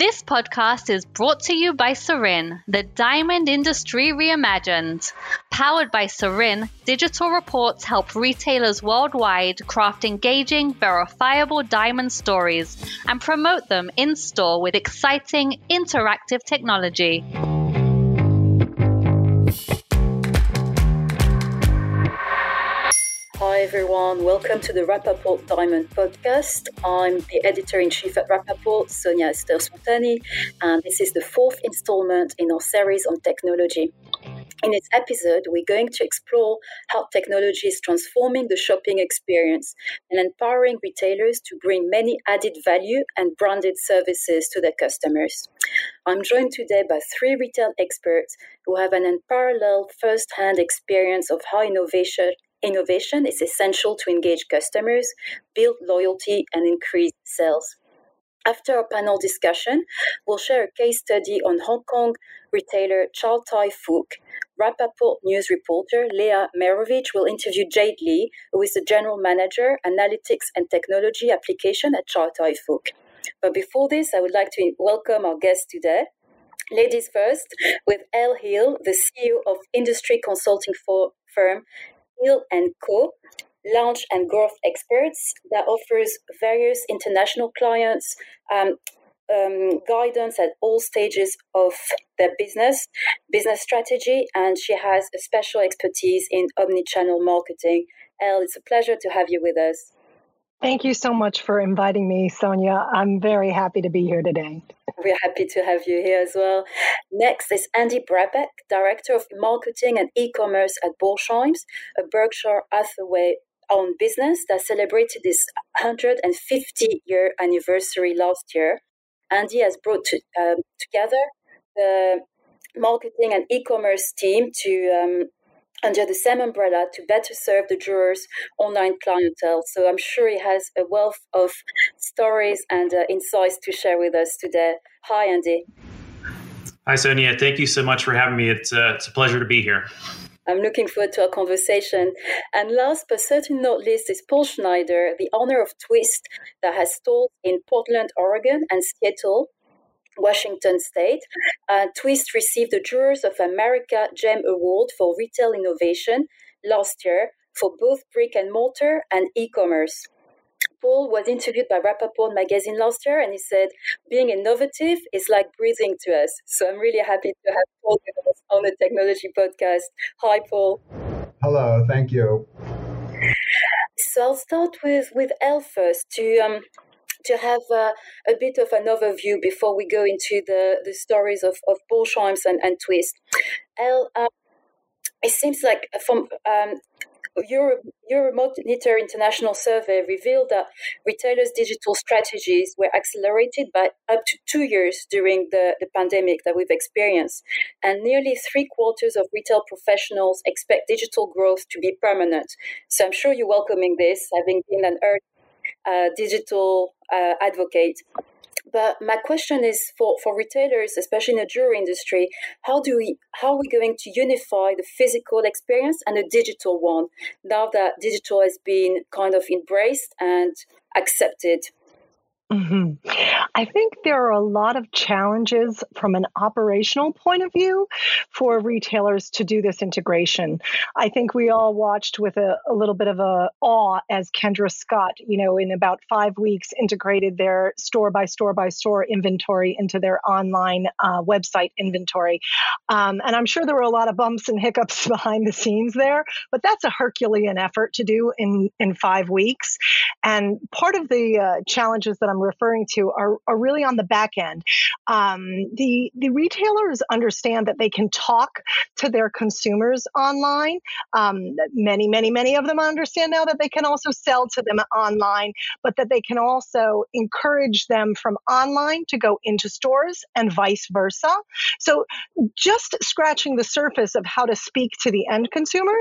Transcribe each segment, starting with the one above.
This podcast is brought to you by Sarine, the diamond industry reimagined. Powered by Sarine, digital reports help retailers worldwide craft engaging, verifiable diamond stories and promote them in store with exciting, interactive technology. Everyone, welcome to the Rapaport Diamond podcast. I'm the editor in chief at Rapaport, Sonia Esther Soltani, and this is the fourth installment in our series on technology. In this episode, we're going to explore how technology is transforming the shopping experience and empowering retailers to bring many added value and branded services to their customers. I'm joined today by three retail experts who have an unparalleled first hand experience of how innovation Innovation is essential to engage customers, build loyalty, and increase sales. After our panel discussion, we'll share a case study on Hong Kong retailer Chow Tai Fook. Rapaport news reporter Leah Meirovich will interview Jade Lee, who is the general manager, analytics and technology application at Chow Tai Fook. But before this, I would like to welcome our guest today. Ladies first, with Elle Hill, the CEO of industry consulting firm Hill and Co. Launch and growth experts that offers various international clients um, um, guidance at all stages of their business, business strategy, and she has a special expertise in omni-channel marketing. Elle, it's a pleasure to have you with us. Thank you so much for inviting me, Sonia. I'm very happy to be here today. We're happy to have you here as well. Next is Andy Brabeck, Director of Marketing and E-commerce at Borsheims, a Berkshire Hathaway owned business that celebrated its 150 year anniversary last year. Andy has brought to, um, together the marketing and e-commerce team to um, under the same umbrella to better serve the jurors' online clientele. So I'm sure he has a wealth of stories and uh, insights to share with us today. Hi, Andy. Hi, Sonia. Thank you so much for having me. It's, uh, it's a pleasure to be here. I'm looking forward to our conversation. And last but certainly not least is Paul Schneider, the owner of Twist, that has stores in Portland, Oregon, and Seattle, Washington State. Uh, Twist received the Jewelers of America GEM Award for Retail Innovation last year for both brick and mortar and e commerce. Paul was interviewed by Rapaport magazine last year and he said, being innovative is like breathing to us. So I'm really happy to have Paul with us on the technology podcast. Hi, Paul. Hello, thank you. So I'll start with, with Elle first to um, to have uh, a bit of an overview before we go into the, the stories of, of Borsheims and, and Twist. Elle, um, it seems like from um, Euro, Euromonitor International survey revealed that retailers' digital strategies were accelerated by up to two years during the, the pandemic that we've experienced. And nearly three quarters of retail professionals expect digital growth to be permanent. So I'm sure you're welcoming this, having been an early uh, digital uh, advocate. But my question is for, for retailers, especially in the jewelry industry, how do we how are we going to unify the physical experience and the digital one now that digital has been kind of embraced and accepted? Mm-hmm. I think there are a lot of challenges from an operational point of view for retailers to do this integration. I think we all watched with a, a little bit of a awe as Kendra Scott, you know, in about five weeks integrated their store by store by store inventory into their online uh, website inventory. Um, and I'm sure there were a lot of bumps and hiccups behind the scenes there, but that's a Herculean effort to do in, in five weeks. And part of the uh, challenges that I'm referring to are, are really on the back end. Um, the the retailers understand that they can talk to their consumers online. Um, many, many, many of them understand now that they can also sell to them online, but that they can also encourage them from online to go into stores and vice versa. So, just scratching the surface of how to speak to the end consumer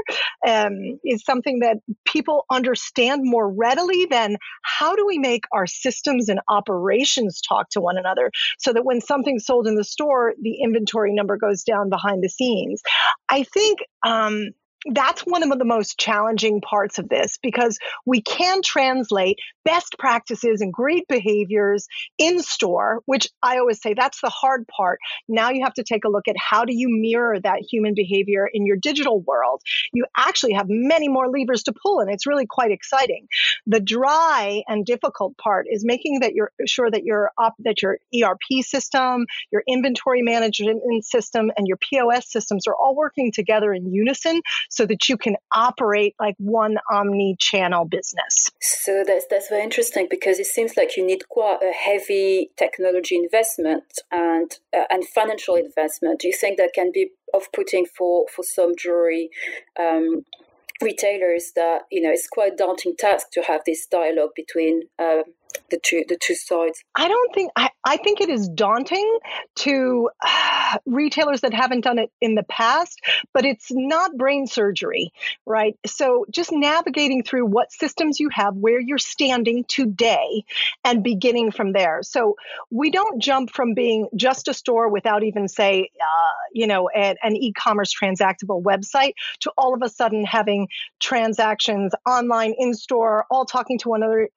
um, is something that people understand more readily than how do we make our systems and operations talk to one another so that when something's sold in the store, the inventory number goes down behind the scenes. I think um, that's one of the most challenging parts of this because we can translate best practices and great behaviors in store, which I always say that's the hard part. Now you have to take a look at how do you mirror that human behavior in your digital world. You actually have many more levers to pull, and it's really quite exciting. The dry and difficult part is making that you're sure that your op, that your ERP system, your inventory management system, and your POS systems are all working together in unison so that you can operate like one omni-channel business. So that's that's very interesting because it seems like you need quite a heavy technology investment and uh, and financial investment. Do you think that can be off-putting for for some jewelry um, retailers that you know it's quite a daunting task to have this dialogue between uh, the two the two sides. I don't think i, I think it is daunting to uh, retailers that haven't done it in the past but it's not brain surgery right? So just navigating through what systems you have where you're standing today and beginning from there. So we don't jump from being just a store without even say uh, you know an, an e-commerce transactable website to all of a sudden having transactions online in store all talking to one another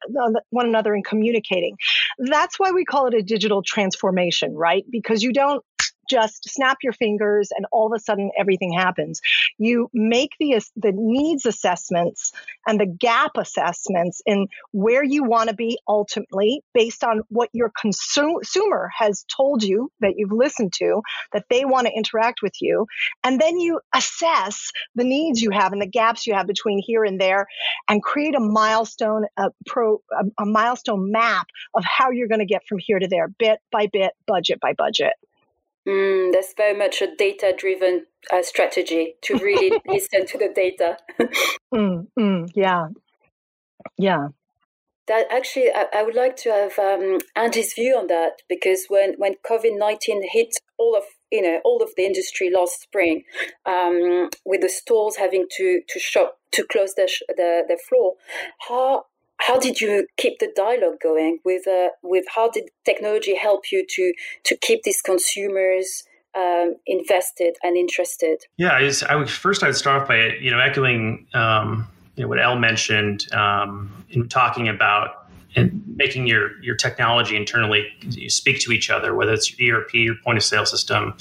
one another communicating. That's why we call it a digital transformation, right? Because you don't just snap your fingers and all of a sudden everything happens. You make the the needs assessments and the gap assessments in where you want to be ultimately based on what your consumer has told you that you've listened to that they want to interact with you and then you assess the needs you have and the gaps you have between here and there and create a milestone a pro a, a milestone map of how you're going to get from here to there bit by bit budget by budget Mm, that's very much a data driven uh, strategy to really listen to the data. mm, mm, yeah. Yeah. That actually, I, I would like to have um, Andy's view on that because when, when COVID 19 hit all of you know all of the industry last spring, um, with the stores having to, to shop to close their, the their floor, how how did you keep the dialogue going with uh, with how did technology help you to to keep these consumers um, invested and interested? Yeah, I, was, I would, first I'd start off by you know echoing um, you know what Elle mentioned um, in talking about and making your your technology internally speak to each other, whether it's your ERP, your point of sale system,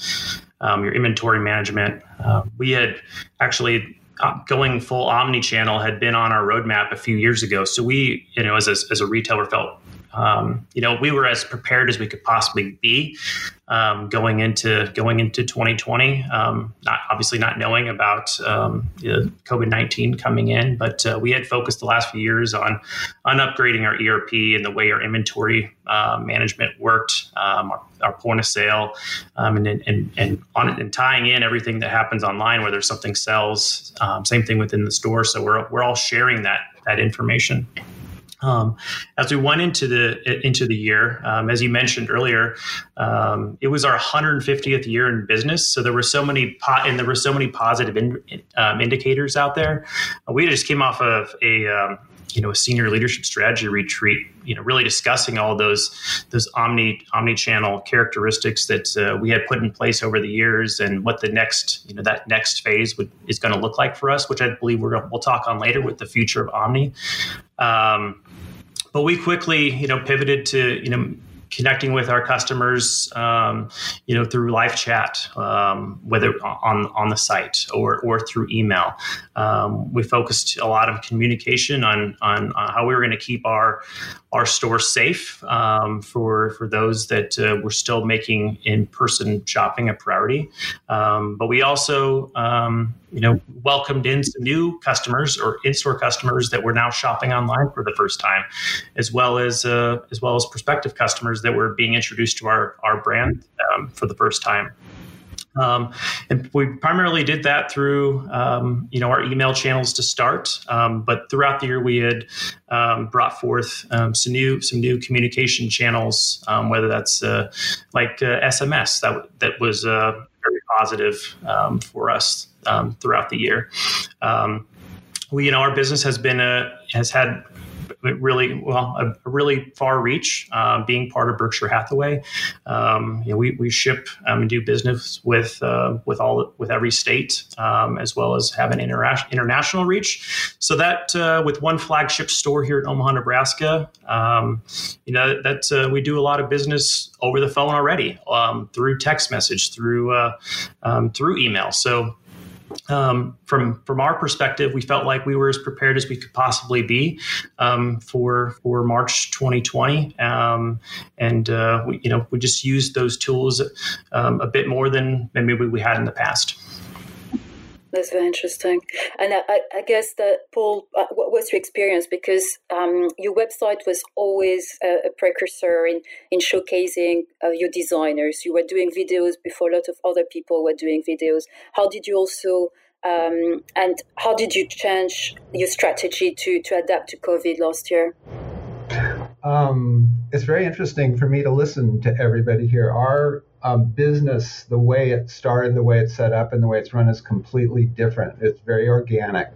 um, your inventory management. Uh, we had actually Um, going full omni-channel had been on our roadmap a few years ago. So we, you know, as a, as a retailer, felt um, you know we were as prepared as we could possibly be um, going into going into 2020. Um, not obviously not knowing about um, COVID 19 coming in, but uh, we had focused the last few years on on upgrading our ERP and the way our inventory uh, management worked, um, our, our, point of sale, um, and and and on and tying in everything that happens online, whether something sells. same thing within the store. So we're we're all sharing that that information. Um, as we went into the into the year, um, as you mentioned earlier, um, it was our 150th year in business. So there were so many po- and there were so many positive in, um, indicators out there. Uh, we just came off of a um, you know a senior leadership strategy retreat you know really discussing all those those omni omni channel characteristics that uh, we had put in place over the years and what the next you know that next phase would is going to look like for us which i believe we're we'll talk on later with the future of omni um, but we quickly you know pivoted to you know connecting with our customers, um, you know, through live chat, um, whether on on the site or or through email. Um, we focused a lot of communication on on, on how we were going to keep our our store safe um, for for those that uh, were still making in person shopping a priority. Um, but we also um, you know welcomed in some new customers or in-store customers that were now shopping online for the first time, as well as uh, as well as prospective customers that were being introduced to our our brand um, for the first time. Um, and we primarily did that through, um, you know, our email channels to start. Um, but throughout the year, we had um, brought forth um, some new some new communication channels, um, whether that's uh, like uh, SMS that that was uh, very positive for us throughout the year. we, you know, our business has been a has had really well a, a really far reach. Uh, being part of Berkshire Hathaway, um, you know, we, we ship um, and do business with uh, with all with every state um, as well as have an inter- international reach. So that uh, with one flagship store here in Omaha, Nebraska, um, you know that uh, we do a lot of business over the phone already um, through text message, through uh, um, through email. So um, from from our perspective, we felt like we were as prepared as we could possibly be um, for for March 2020, um, and uh, we, you know we just used those tools um, a bit more than maybe we had in the past. That's very interesting. And I, I guess that, Paul, uh, what was your experience? Because um, your website was always a, a, precursor in, in showcasing uh, your designers. You were doing videos before a lot of other people were doing videos. How did you also, um, and how did you change your strategy to, to adapt to COVID last year? Um, it's very interesting for me to listen to everybody here. Our um, business, the way it started, the way it's set up, and the way it's run is completely different. It's very organic.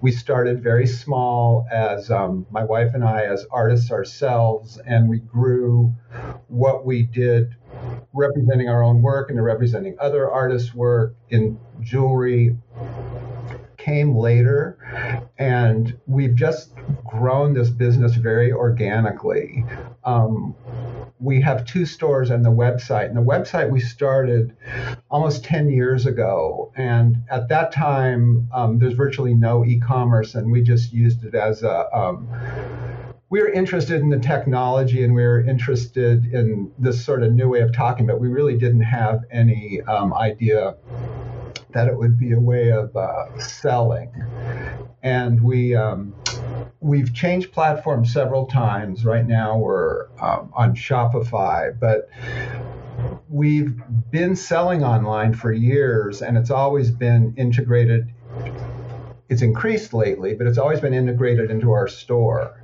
We started very small as um, my wife and I, as artists ourselves, and we grew what we did representing our own work and representing other artists' work in jewelry came later and we've just grown this business very organically um, we have two stores and the website. And the website we started almost 10 years ago. And at that time, um, there's virtually no e commerce, and we just used it as a. Um, we were interested in the technology and we were interested in this sort of new way of talking, but we really didn't have any um, idea that it would be a way of uh, selling. And we, um, we've changed platforms several times. Right now we're um, on Shopify, but we've been selling online for years and it's always been integrated. It's increased lately, but it's always been integrated into our store.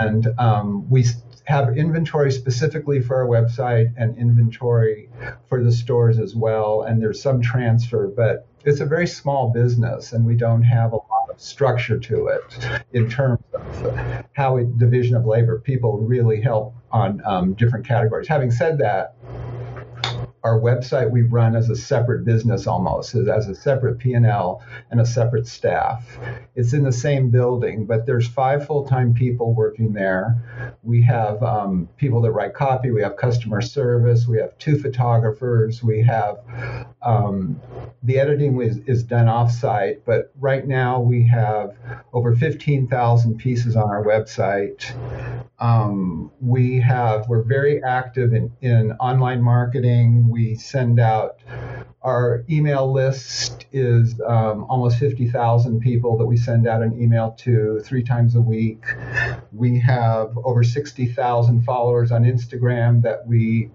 And um, we have inventory specifically for our website and inventory for the stores as well. And there's some transfer, but it's a very small business and we don't have a lot structure to it in terms of how it, division of labor. People really help on um, different categories. Having said that, our website we run as a separate business almost as a separate p&l and a separate staff. It's in the same building but there's five full-time people working there. We have um, people that write copy we have customer service we have two photographers we have um, the editing is, is done offsite but right now we have over 15000 pieces on our website. Um, we have we're very active in, in online marketing we send out our email list is um, almost 50,000 people that we send out an email to three times a week. We have over 60,000 followers on Instagram that we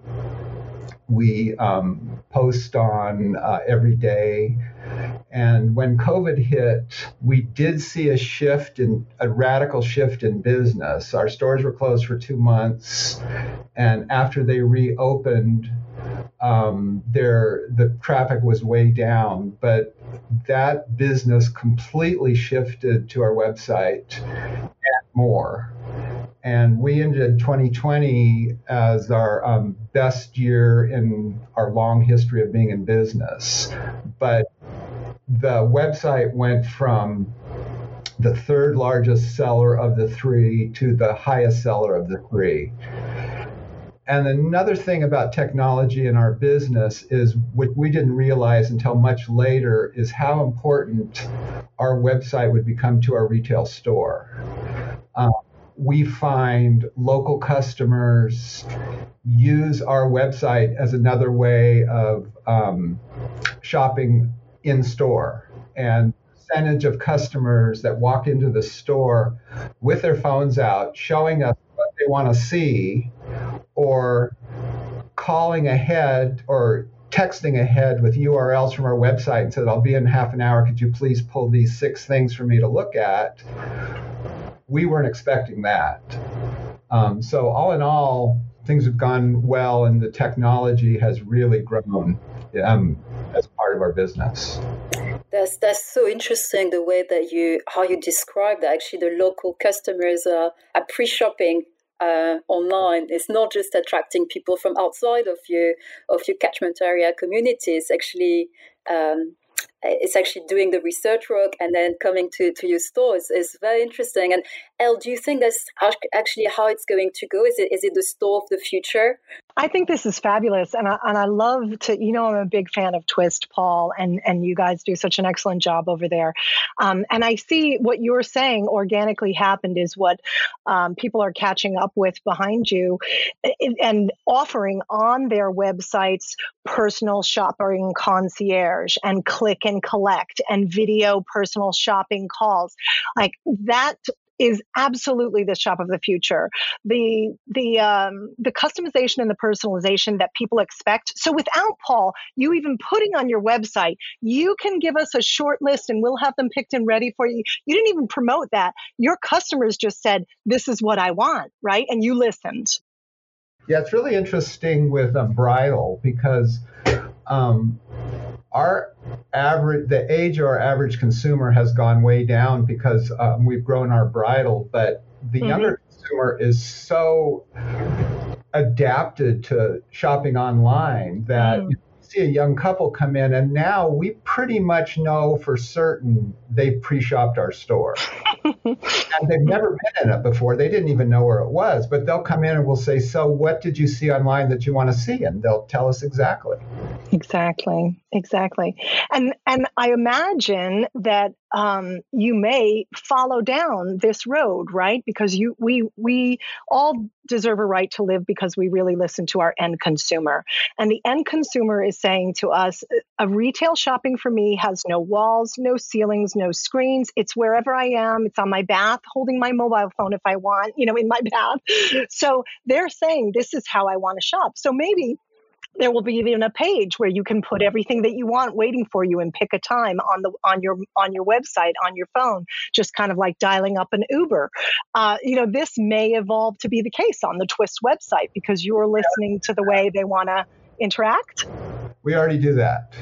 we um, post on uh, every day. And when COVID hit, we did see a shift in a radical shift in business. Our stores were closed for two months, and after they reopened, um, there the traffic was way down, but that business completely shifted to our website and more. And we ended 2020 as our um, best year in our long history of being in business. But the website went from the third largest seller of the three to the highest seller of the three. And another thing about technology in our business is what we didn't realize until much later is how important our website would become to our retail store. Um, we find local customers use our website as another way of um, shopping in store. And percentage of customers that walk into the store with their phones out, showing us what they want to see, or calling ahead or texting ahead with URLs from our website and said, I'll be in half an hour. Could you please pull these six things for me to look at? We weren't expecting that. Um, so, all in all, things have gone well, and the technology has really grown um, as part of our business. That's that's so interesting the way that you how you describe that. Actually, the local customers are, are pre-shopping uh, online. It's not just attracting people from outside of your of your catchment area communities. Actually, um, it's actually doing the research work and then coming to, to your stores is very interesting. And Elle, do you think that's actually how it's going to go? Is it is it the store of the future? I think this is fabulous, and I, and I love to. You know, I'm a big fan of Twist, Paul, and and you guys do such an excellent job over there. Um, and I see what you're saying organically happened is what um, people are catching up with behind you, and offering on their websites personal shopping concierge and click and collect and video personal shopping calls. Like that is absolutely the shop of the future. The the um, the customization and the personalization that people expect. So without Paul, you even putting on your website, you can give us a short list and we'll have them picked and ready for you. You didn't even promote that. Your customers just said, "This is what I want," right? And you listened. Yeah, it's really interesting with a bridal because um, our average, the age of our average consumer has gone way down because um, we've grown our bridal, but the mm-hmm. younger consumer is so adapted to shopping online that mm. you see a young couple come in and now we pretty much know for certain they pre-shopped our store and they've never been in it before. They didn't even know where it was, but they'll come in and we'll say, "So, what did you see online that you want to see?" And they'll tell us exactly. Exactly, exactly. And and I imagine that um, you may follow down this road, right? Because you we we all deserve a right to live because we really listen to our end consumer. And the end consumer is saying to us, a retail shopping for me has no walls, no ceilings, no screens. It's wherever I am. It's on my bath, holding my mobile phone if I want, you know, in my bath. So they're saying this is how I want to shop. So maybe there will be even a page where you can put everything that you want waiting for you and pick a time on the on your on your website on your phone just kind of like dialing up an uber uh, you know this may evolve to be the case on the twist website because you're listening to the way they want to interact we already do that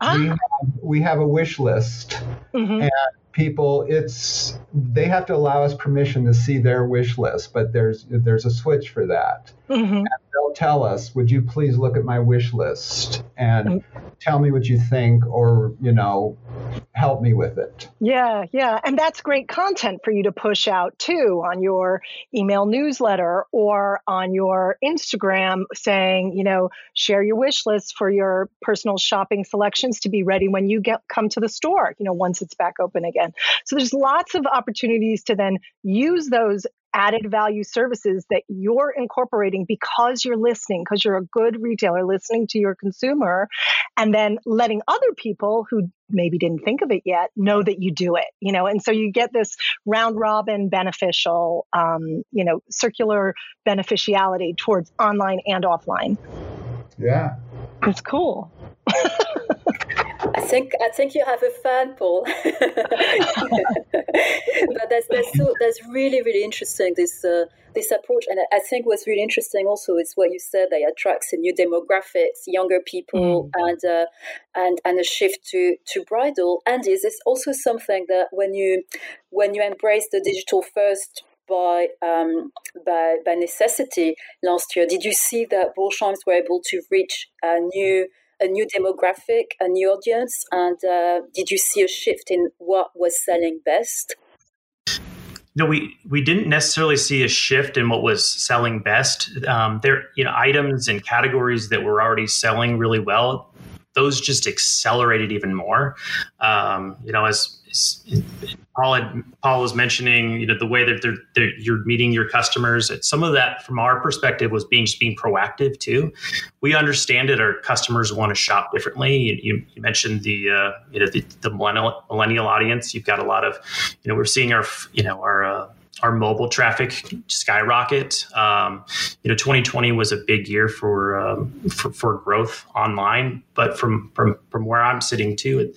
ah. we, have, we have a wish list mm-hmm. and people it's they have to allow us permission to see their wish list but there's there's a switch for that mm-hmm. they'll tell us would you please look at my wish list and mm-hmm. tell me what you think or you know help me with it yeah yeah and that's great content for you to push out too on your email newsletter or on your instagram saying you know share your wish list for your personal shopping selections to be ready when you get come to the store you know once it's back open again so there's lots of opportunities to then use those added value services that you're incorporating because you're listening, because you're a good retailer listening to your consumer, and then letting other people who maybe didn't think of it yet know that you do it, you know, and so you get this round robin beneficial, um, you know, circular beneficiality towards online and offline. Yeah. It's cool. I think I think you have a fan, Paul. but that's that's so that's really really interesting this uh, this approach, and I think what's really interesting also is what you said that attracts a new demographics, younger people, mm. and uh, and and a shift to to bridal. And is this also something that when you when you embrace the digital first by, um, by by necessity last year. Did you see that Borsheims were able to reach a new a new demographic, a new audience? And uh, did you see a shift in what was selling best? No, we we didn't necessarily see a shift in what was selling best. Um, there, you know, items and categories that were already selling really well, those just accelerated even more. Um, you know, as Paul had, Paul was mentioning, you know, the way that they're, they're, you're meeting your customers. Some of that, from our perspective, was being just being proactive too. We understand that our customers want to shop differently. You, you, mentioned the uh, you know the, the millennial, millennial audience. You've got a lot of, you know, we're seeing our you know our uh, our mobile traffic skyrocket. Um, you know, 2020 was a big year for, um, for, for growth online, but from from from where I'm sitting too,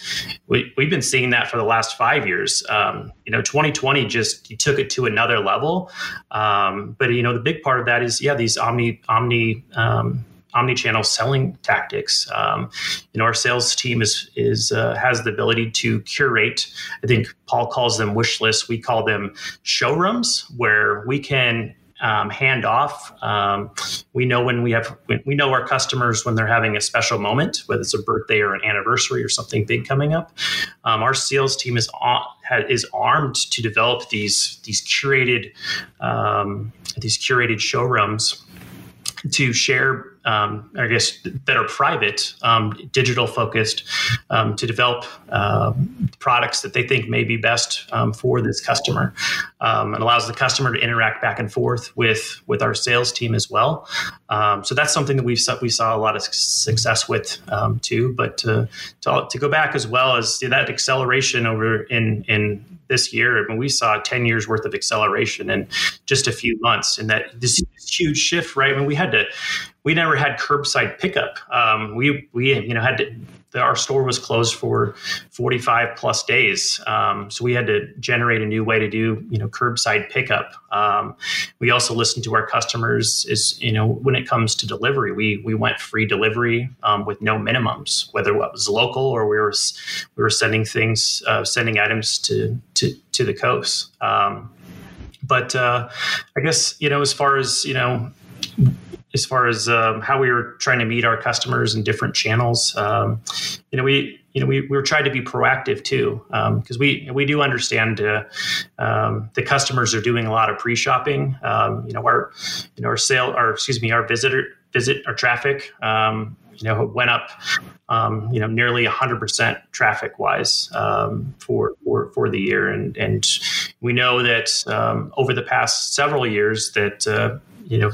we we've been seeing that for the last five years. Um, you know, 2020 just took it to another level. Um, but you know, the big part of that is yeah, these omni omni um, omni-channel selling tactics. Um, you know, our sales team is is uh, has the ability to curate. I think Paul calls them wish lists. We call them showrooms, where we can um, hand off. Um, we know when we have we know our customers when they're having a special moment, whether it's a birthday or an anniversary or something big coming up. Um, our sales team is on, is armed to develop these these curated um, these curated showrooms to share um, I guess, that are private, um, digital focused, um, to develop uh, products that they think may be best um, for this customer. Um, it allows the customer to interact back and forth with with our sales team as well. Um, so that's something that we we saw a lot of success with too. But to, to, to go back as well as that acceleration over in in this year, I mean, we saw 10 years worth of acceleration in just a few months. And that this huge shift, right? I mean, we had to we never had curbside pickup. Um, we we you know had to our store was closed for 45 plus days. Um, so we had to generate a new way to do, you know, curbside pickup. Um, we also listened to our customers is, you know, when it comes to delivery, we, we went free delivery um, with no minimums, whether it was local or we were, we were sending things, uh, sending items to, to, to the coast. Um, but uh, I guess, you know, as far as, you know, as far as um, how we were trying to meet our customers in different channels. Um, you know, we you know we, we were trying to be proactive too because um, we we do understand uh, um, the customers are doing a lot of pre-shopping. Um, you know, our you know our sale or excuse me our visitor visit our traffic. Um, you know, went up, you know, nearly 100% traffic wise for, for for the year, and and we know that over the past several years that uh, you know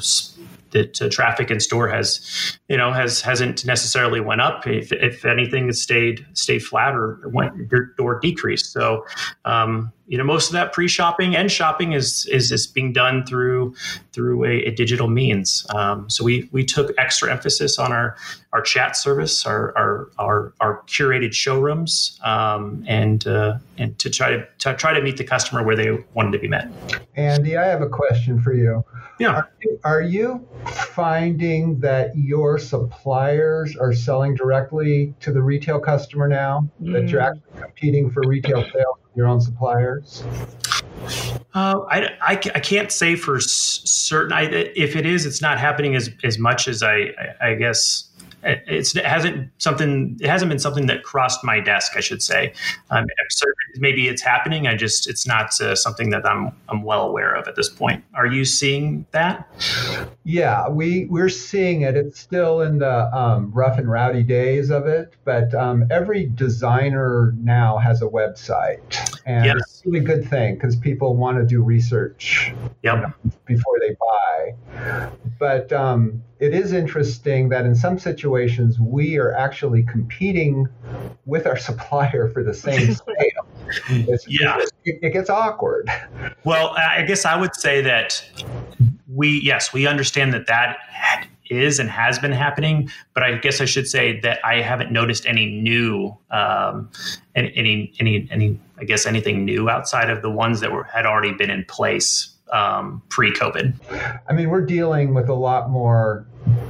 that uh, traffic in store has, you know, has hasn't necessarily went up. If, if anything, it's stayed stayed flat or went or decreased. So, um, you know, most of that pre-shopping and shopping is is, is being done through through a, a digital means. Um, so we we took extra emphasis on our our chat service, our our our, our curated showrooms, um, and uh, and to try to, to try to meet the customer where they wanted to be met. Andy, I have a question for you. Yeah. Are, are, you finding that your suppliers are selling directly to the retail customer now? Mm. That you're mm. actually competing for retail sales with your own suppliers? Uh, I, I, I, can't say for certain. I, if it is, it's not happening as, as much as I, I, I guess it's, it hasn't something it hasn't been something that crossed my desk i should say. Um, maybe it's happening i just it's not uh, something that i'm i'm well aware of at this point. Are you seeing that? Yeah we we're seeing it. It's still in the um, rough and rowdy days of it but um, every designer now has a website and yes. it's a really good thing because people want to do research yep. you know, before they buy. But um, it is interesting that in some situations we are actually competing with our supplier for the same sale. It's, yeah, it, it gets awkward. Well, I guess I would say that we yes we understand that that is and has been happening, but I guess I should say that I haven't noticed any new, um, any, any, any, I guess anything new outside of the ones that were had already been in place um, pre-COVID? I mean, we're dealing with a lot more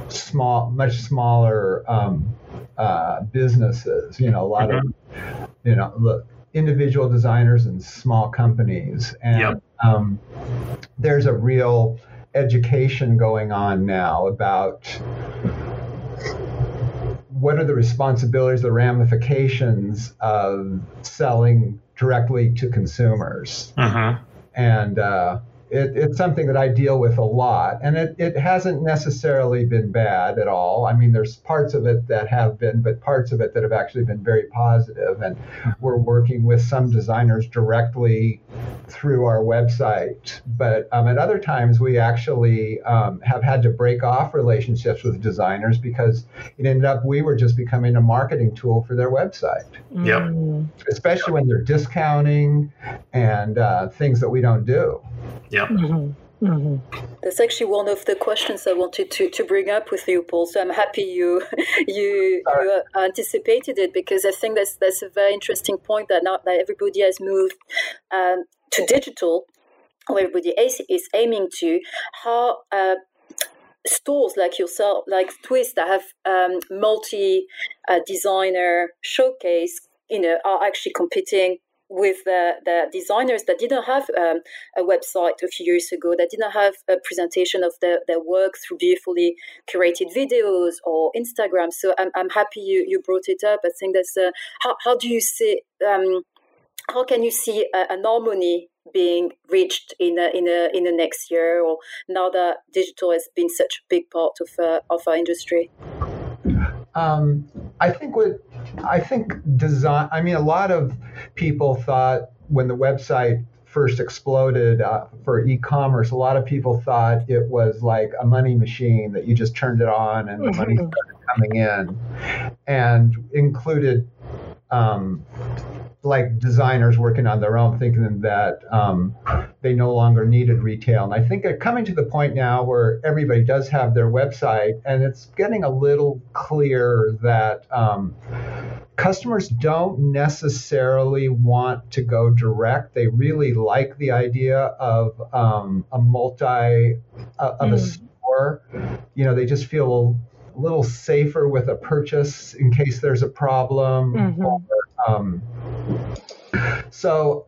small, much smaller um, uh, businesses. You know, a lot mm-hmm. of you know individual designers and small companies, and yep. um, there's a real education going on now about what are the responsibilities, the ramifications of selling directly to consumers. Uh-huh. And uh, it, it's something that I deal with a lot, and it, it hasn't necessarily been bad at all. I mean, there's parts of it that have been, but parts of it that have actually been very positive. And we're working with some designers directly through our website. But um, at other times, we actually um, have had to break off relationships with designers because it ended up we were just becoming a marketing tool for their website. Yep. Especially when they're discounting and uh, things that we don't do. Yeah. Mm-hmm. Mm-hmm. That's actually one of the questions I wanted to, to bring up with you, Paul. So I'm happy you you, you anticipated it because I think that's that's a very interesting point that not that everybody has moved um, to digital, or everybody is, is aiming to. How uh, stores like yourself, like Twist, that have um, multi uh, designer showcase, you know, are actually competing with the, the designers that didn't have um, a website a few years ago, that didn't have a presentation of their, their work through beautifully curated videos or Instagram. So I'm, I'm happy you, you brought it up. I think that's uh, how, how do you see, um, how can you see a, an harmony being reached in a, in a, in the next year or now that digital has been such a big part of, uh, of our industry? Um, I think what I think design. I mean, a lot of people thought when the website first exploded uh, for e-commerce, a lot of people thought it was like a money machine that you just turned it on and the money mm-hmm. started coming in, and included um, like designers working on their own, thinking that um, they no longer needed retail. And I think they're coming to the point now where everybody does have their website, and it's getting a little clear that um, customers don't necessarily want to go direct. They really like the idea of um, a multi uh, of mm. a store. You know, they just feel a little safer with a purchase in case there's a problem. Mm-hmm. Or, um, so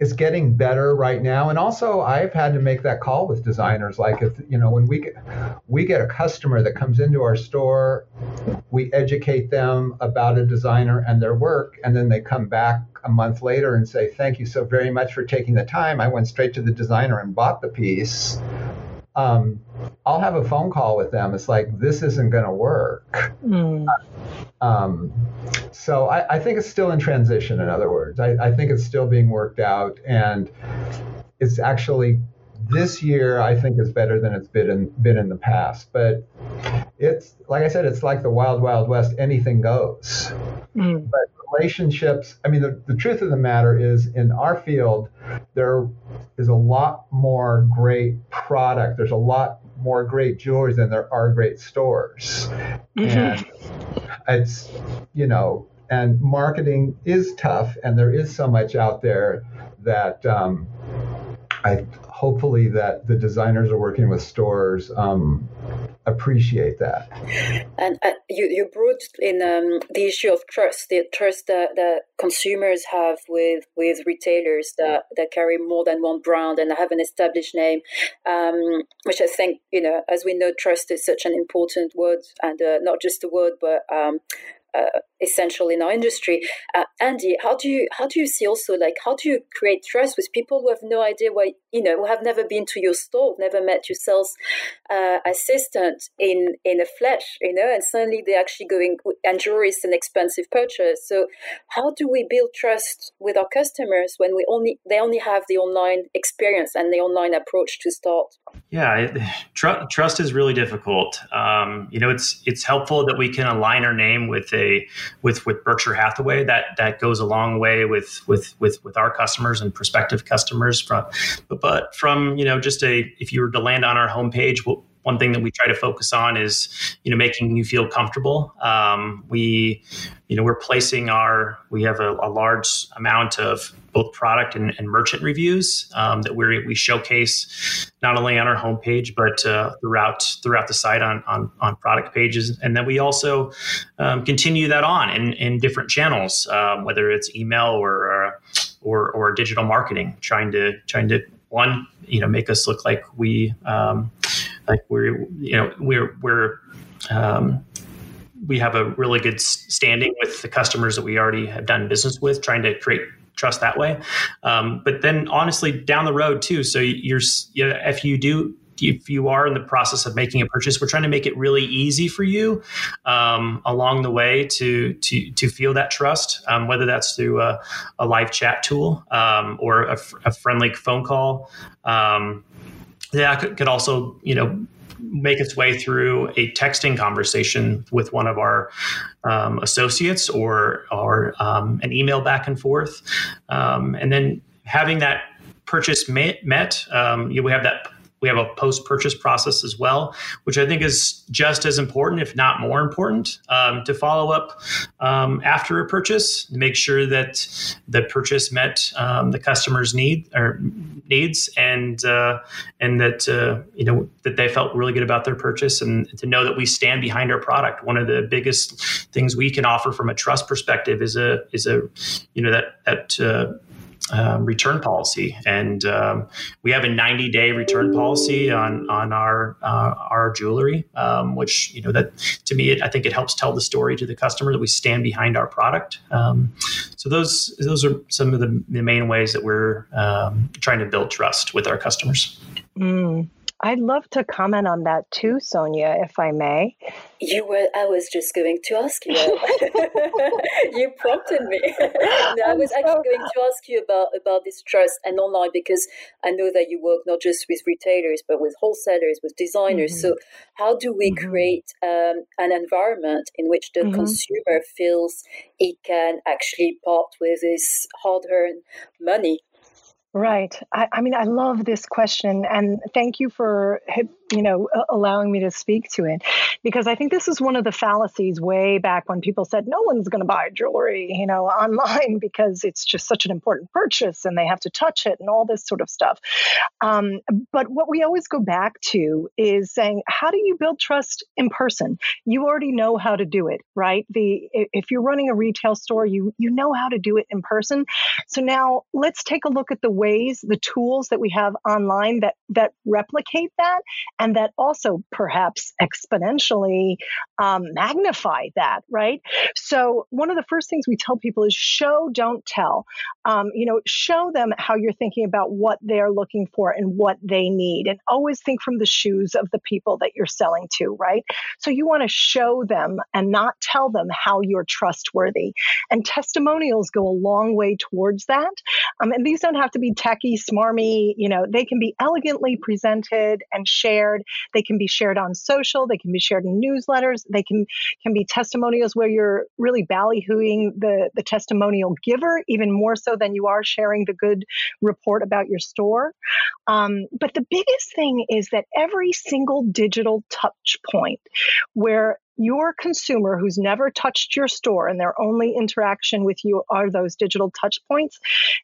it's getting better right now. And also i've had to make that call with designers. Like if you know when we get we get a customer that comes into our store we educate them about a designer and their work and then they come back a month later and say thank you so very much for taking the time. I went straight to the designer and bought the piece um, I'll have a phone call with them. It's like this isn't going to work. Mm. Um, so I, I, think it's still in transition. In other words, I, I, think it's still being worked out, and it's actually this year I think is better than it's been in, been in the past. But it's like I said, it's like the wild wild west. Anything goes. Mm. But relationships. I mean, the, the truth of the matter is, in our field, there is a lot more great product. There's a lot more great jewelry than there are great stores. Mm-hmm. And it's, you know, and marketing is tough, and there is so much out there that um, I hopefully that the designers are working with stores um, appreciate that. And uh, you, you brought in um, the issue of trust, the trust that, that consumers have with, with retailers that, that carry more than one brand and have an established name, um, which I think, you know, as we know, trust is such an important word and uh, not just a word, but um, uh, essential in our industry. Uh, Andy, how do you how do you see also like how do you create trust with people who have no idea why you know who have never been to your store, never met your sales uh, assistant in in a flesh, you know, and suddenly they're actually going and jewelry is an expensive purchase. So how do we build trust with our customers when we only they only have the online experience and the online approach to start? Yeah, tr- trust is really difficult. Um, you know, it's it's helpful that we can align our name with a with with Berkshire Hathaway. That that goes a long way with with with with our customers and prospective customers. From but, from you know just a if you were to land on our homepage, we'll, one thing that we try to focus on is you know making you feel comfortable. Um, we you know we're placing our we have a, a large amount of both product and, and merchant reviews um, that we we showcase not only on our homepage but uh, throughout throughout the site on, on on product pages. And then we also um, continue that on in, in different channels um, whether it's email or, uh, or or digital marketing trying to trying to one you know make us look like we um, like we're you know we're we're um, we have a really good standing with the customers that we already have done business with, trying to create trust that way. Um, but then, honestly, down the road too. So you're you know, if you do if you are in the process of making a purchase, we're trying to make it really easy for you um, along the way to to to feel that trust, um, whether that's through a, a live chat tool um, or a, a, friendly phone call. Um, yeah, could, could also you know make its way through a texting conversation with one of our um, associates or or um, an email back and forth, um, and then having that purchase met. met um, you, we have that we have a post purchase process as well, which I think is just as important, if not more important, um, to follow up um, after a purchase make sure that the purchase met um, the customer's need or needs and uh, and that uh, you know that they felt really good about their purchase and to know that we stand behind our product. One of the biggest things we can offer from a trust perspective is a is a you know that that uh, um, return policy, and um, we have a 90 day return policy on on our uh, our jewelry, um, which you know that to me, it, I think it helps tell the story to the customer that we stand behind our product. Um, so those those are some of the, the main ways that we're um, trying to build trust with our customers. Mm. I'd love to comment on that too, Sonia, if I may. You were. I was just going to ask you. you prompted me. no, I was actually going to ask you about about this trust and online because I know that you work not just with retailers but with wholesalers, with designers. Mm-hmm. So, how do we mm-hmm. create um, an environment in which the mm-hmm. consumer feels he can actually part with his hard-earned money? Right. I, I, mean, I love this question, and thank you for you know allowing me to speak to it, because I think this is one of the fallacies way back when people said no one's going to buy jewelry, you know, online because it's just such an important purchase and they have to touch it and all this sort of stuff. Um, but what we always go back to is saying, how do you build trust in person? You already know how to do it, right? The if you're running a retail store, you you know how to do it in person. So now let's take a look at the ways, the tools that we have online that that replicate that, and that also perhaps exponentially um, magnify that, right? So one of the first things we tell people is show, don't tell. Um, you know, show them how you're thinking about what they're looking for and what they need, and always think from the shoes of the people that you're selling to, right? So you want to show them and not tell them how you're trustworthy. And testimonials go a long way towards that. Um, and these don't have to be techy, smarmy, you know, they can be elegantly presented and shared. They can be shared on social, they can be shared in newsletters, they can can be testimonials where you're really ballyhooing the, the testimonial giver, even more so than you are sharing the good report about your store. Um, but the biggest thing is that every single digital touch point where your consumer who's never touched your store and their only interaction with you are those digital touch points,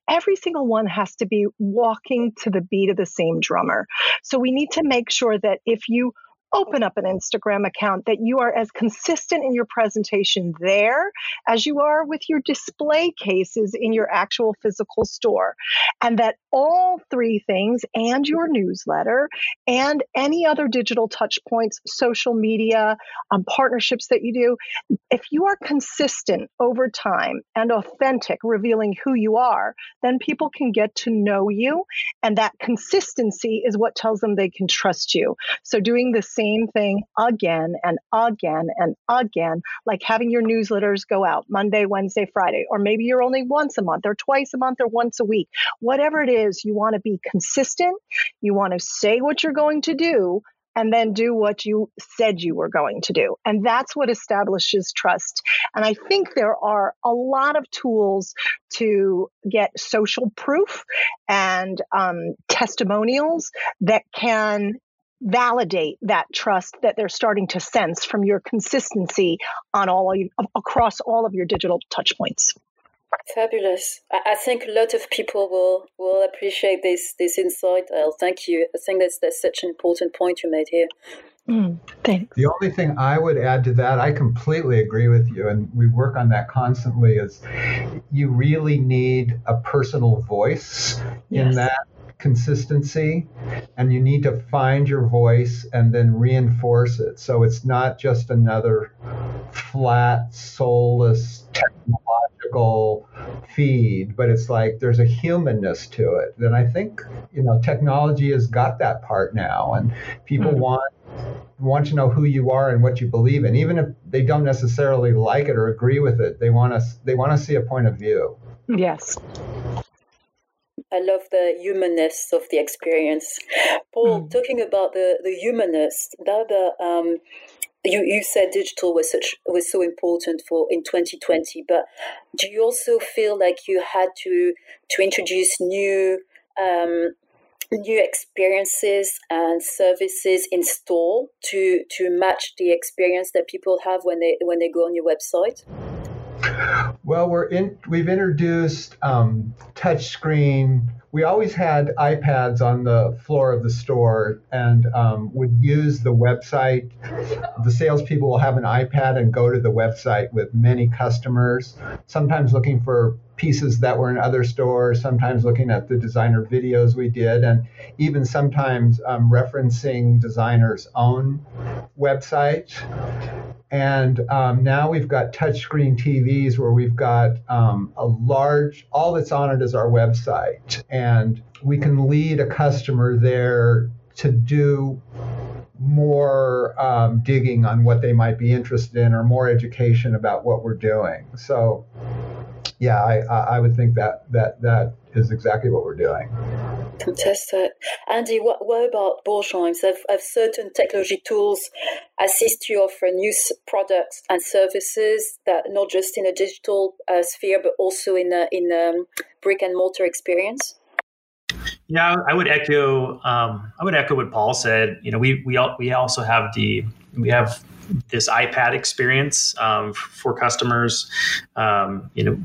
every single one has to be walking to the beat of the same drummer. So we need to make sure that if you open up an Instagram account, that you are as consistent in your presentation there as you are with your display cases in your actual physical store. And that all three things and your newsletter and any other digital touch points, social media, um, partnerships that you do, if you are consistent over time and authentic, revealing who you are, then people can get to know you. And that consistency is what tells them they can trust you. So doing the same thing again and again and again, like having your newsletters go out Monday, Wednesday, Friday, or maybe you're only once a month or twice a month or once a week. Whatever it is, you want to be consistent. You want to say what you're going to do and then do what you said you were going to do. And that's what establishes trust. And I think there are a lot of tools to get social proof and um, testimonials that can validate that trust that they're starting to sense from your consistency on all across all of your digital touch points. Fabulous. I think a lot of people will will appreciate this this insight. Elle. Thank you. I think that's that's such an important point you made here. Mm, thanks. The only thing I would add to that, I completely agree with you, and we work on that constantly. Is you really need a personal voice yes. in that consistency and you need to find your voice and then reinforce it. So it's not just another flat soulless technological feed but it's like there's a humanness to it. And i think you know technology has got that part now and people mm-hmm. want want to know who you are and what you believe in. Even if they don't necessarily like it or agree with it they want to they want to see a point of view. Yes I love the humanness of the experience. Paul, mm. talking about the, the humanness, the, um, you, you said digital was such was so important for in 2020, but do you also feel like you had to to introduce new um, new experiences and services in store to to match the experience that people have when they when they go on your website? Well, we're in. We've introduced um, touchscreen. We always had iPads on the floor of the store and um, would use the website. The salespeople will have an iPad and go to the website with many customers, sometimes looking for pieces that were in other stores, sometimes looking at the designer videos we did, and even sometimes um, referencing designers' own website. And um, now we've got touchscreen TVs where we've got um, a large, all that's on it is our website. And we can lead a customer there to do more um, digging on what they might be interested in or more education about what we're doing. So, yeah, I, I would think that that that is exactly what we're doing. Fantastic. Andy, what, what about Borsheims? Have, have certain technology tools assist you offer new products and services that not just in a digital uh, sphere, but also in a, in a brick and mortar experience? Yeah, I would echo. Um, I would echo what Paul said. You know, we we we also have the we have this iPad experience um, for customers. Um, you know,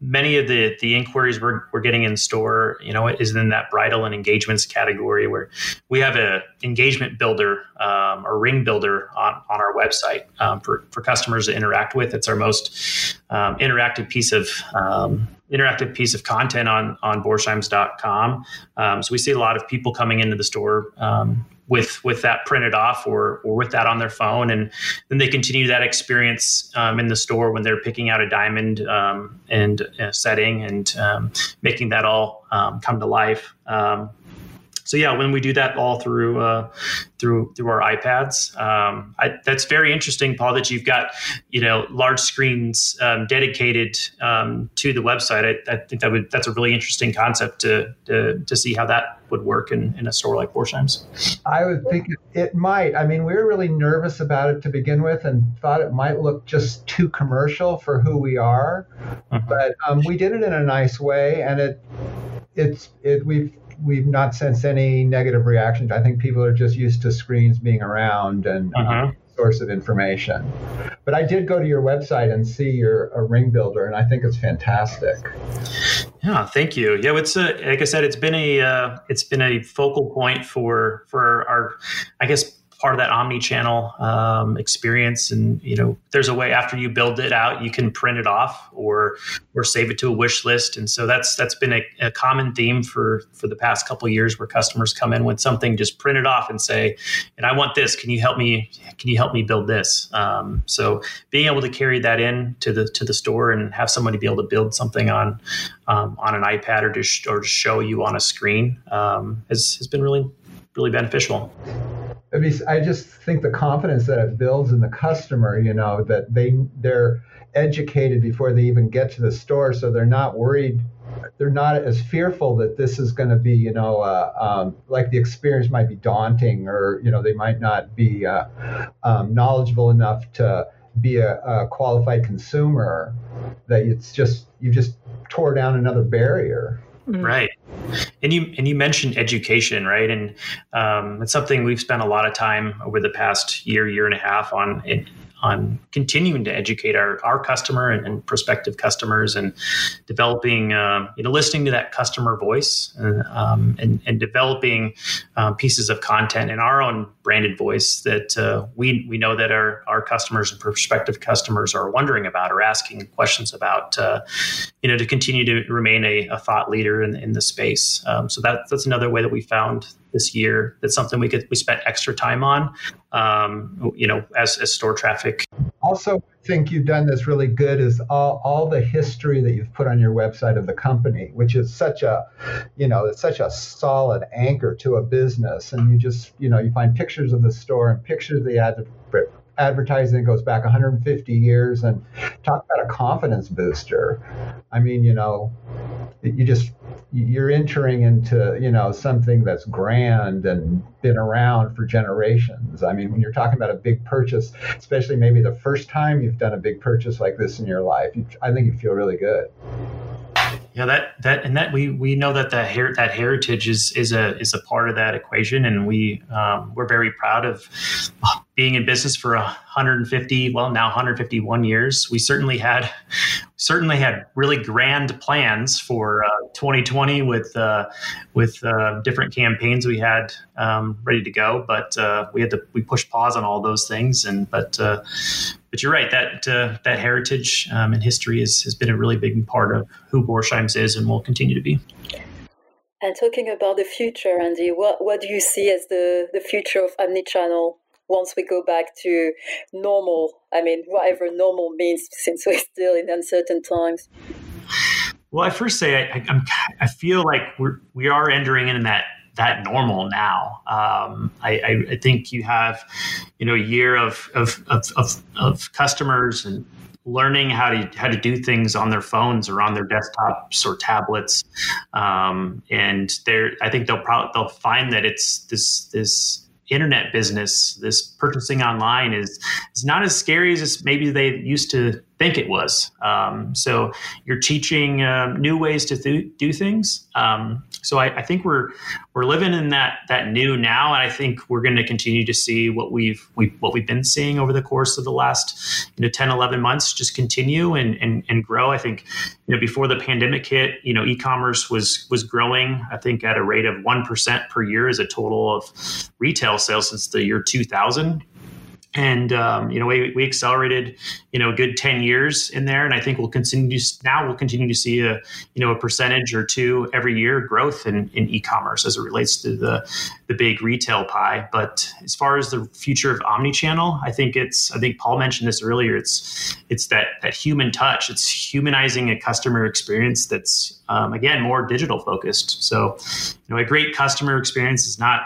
many of the the inquiries we're, we're getting in store, you know, is in that bridal and engagements category where we have a engagement builder um, or ring builder on, on our website um, for, for customers to interact with. It's our most um, interactive piece of um, interactive piece of content on on borsheims.com. Um, so we see a lot of people coming into the store um, with with that printed off or or with that on their phone, and then they continue that experience um, in the store when they're picking out a diamond um, and a setting and um, making that all um, come to life so yeah, when we do that all through uh, through through our iPads, um, I, that's very interesting, Paul. That you've got you know large screens um, dedicated um, to the website. I, I, think that would that's a really interesting concept to to, to see how that would work in, in a store like Borsheims. I would think it, might. I mean, we were really nervous about it to begin with, and thought it might look just too commercial for who we are. Uh-huh. But um, we did it in a nice way, and it it's it we've we've not sensed any negative reactions. I think people are just used to screens being around and uh-huh. source of information. But I did go to your website and see your a ring builder, and I think it's fantastic. Yeah, thank you. Yeah, it's a, like I said, it's been a uh, it's been a focal point for for our, I guess part of that omni-channel um, experience. And you know there's a way after you build it out you can print it off or or save it to a wish list. And so that's that's been a, a common theme for for the past couple years where customers come in with something just print it off and say and i want this. Can you help me can you help me build this? Um, so being able to carry that in to the to the store and have somebody be able to build something on um, on an ipad or to, or to show you on a screen um, has, has been really really beneficial I mean, I just think the confidence that it builds in the customer, you know, that they they're educated before they even get to the store, so they're not worried. They're not as fearful that this is going to be, you know, uh, um, like the experience might be daunting, or you know, they might not be uh, um, knowledgeable enough to be a, a qualified consumer. That it's just you just tore down another barrier. Mm-hmm. Right. And you and you mentioned education, right? And um, it's something we've spent a lot of time over the past year, year and a half on on continuing to educate our, our customer and, and prospective customers and developing, uh, you know, listening to that customer voice and, um, and, and, developing uh, pieces of content in our own branded voice that uh, we, we know that our, our customers and prospective customers are wondering about or asking questions about, uh, you know, to continue to remain a, a thought leader in, in the space. Um, so that, that's another way that we found this year. That's something we could we spent extra time on. Um, you know, as, as store traffic. Also, I think you've done this really good is all, all the history that you've put on your website of the company, which is such a, you know, it's such a solid anchor to a business. And you just, you know, you find pictures of the store and pictures of the ad, advertising goes back 150 years and talk about a confidence booster. I mean, you know, you just you're entering into you know something that's grand and been around for generations i mean when you're talking about a big purchase especially maybe the first time you've done a big purchase like this in your life you, i think you feel really good Yeah, that that and that we we know that the her- that heritage is is a is a part of that equation, and we um, we're very proud of being in business for 150 well now 151 years we certainly had certainly had really grand plans for uh, 2020 with uh, with uh, different campaigns we had um, ready to go. But uh, we had to we pushed pause on all those things. And but uh, but you're right that uh, that heritage um, and history is, has been a really big part of who Borsheims is and will continue to be. And talking about the future, Andy, what, what do you see as the, the future of omnichannel once we go back to normal. I mean, whatever normal means, since we're still in uncertain times. Well, I first say I, I, I feel like we're we are entering in that that normal now. Um, I, I, think you have, you know, a year of of, of, of, of customers and learning how to how to do things on their phones or on their desktops or tablets, um, and they're I think they'll probably they'll find that it's this this internet business, this purchasing online is is not as scary as maybe they used to think it was. Um, so you're teaching um, new ways to th- do things. Um, so I, I, think we're we're living in that that new now, and I think we're going to continue to see what we've we, what we've been seeing over the course of the last you know 10, 11 months just continue and and, and grow. I think you know before the pandemic hit, you know e-commerce was was growing. I think at a rate of one percent per year as a total of retail sales since the year 2000 and um, you know we, we accelerated you know a good 10 years in there. And i think we'll continue to, now we'll continue to see a you know a percentage or two every year growth in, in e-commerce as it relates to the the big retail pie. But as far as the future of omni-channel i think it's i think paul mentioned this earlier. It's it's that that human touch. It's humanizing a customer experience that's um, again more digital focused. So you know a great customer experience is not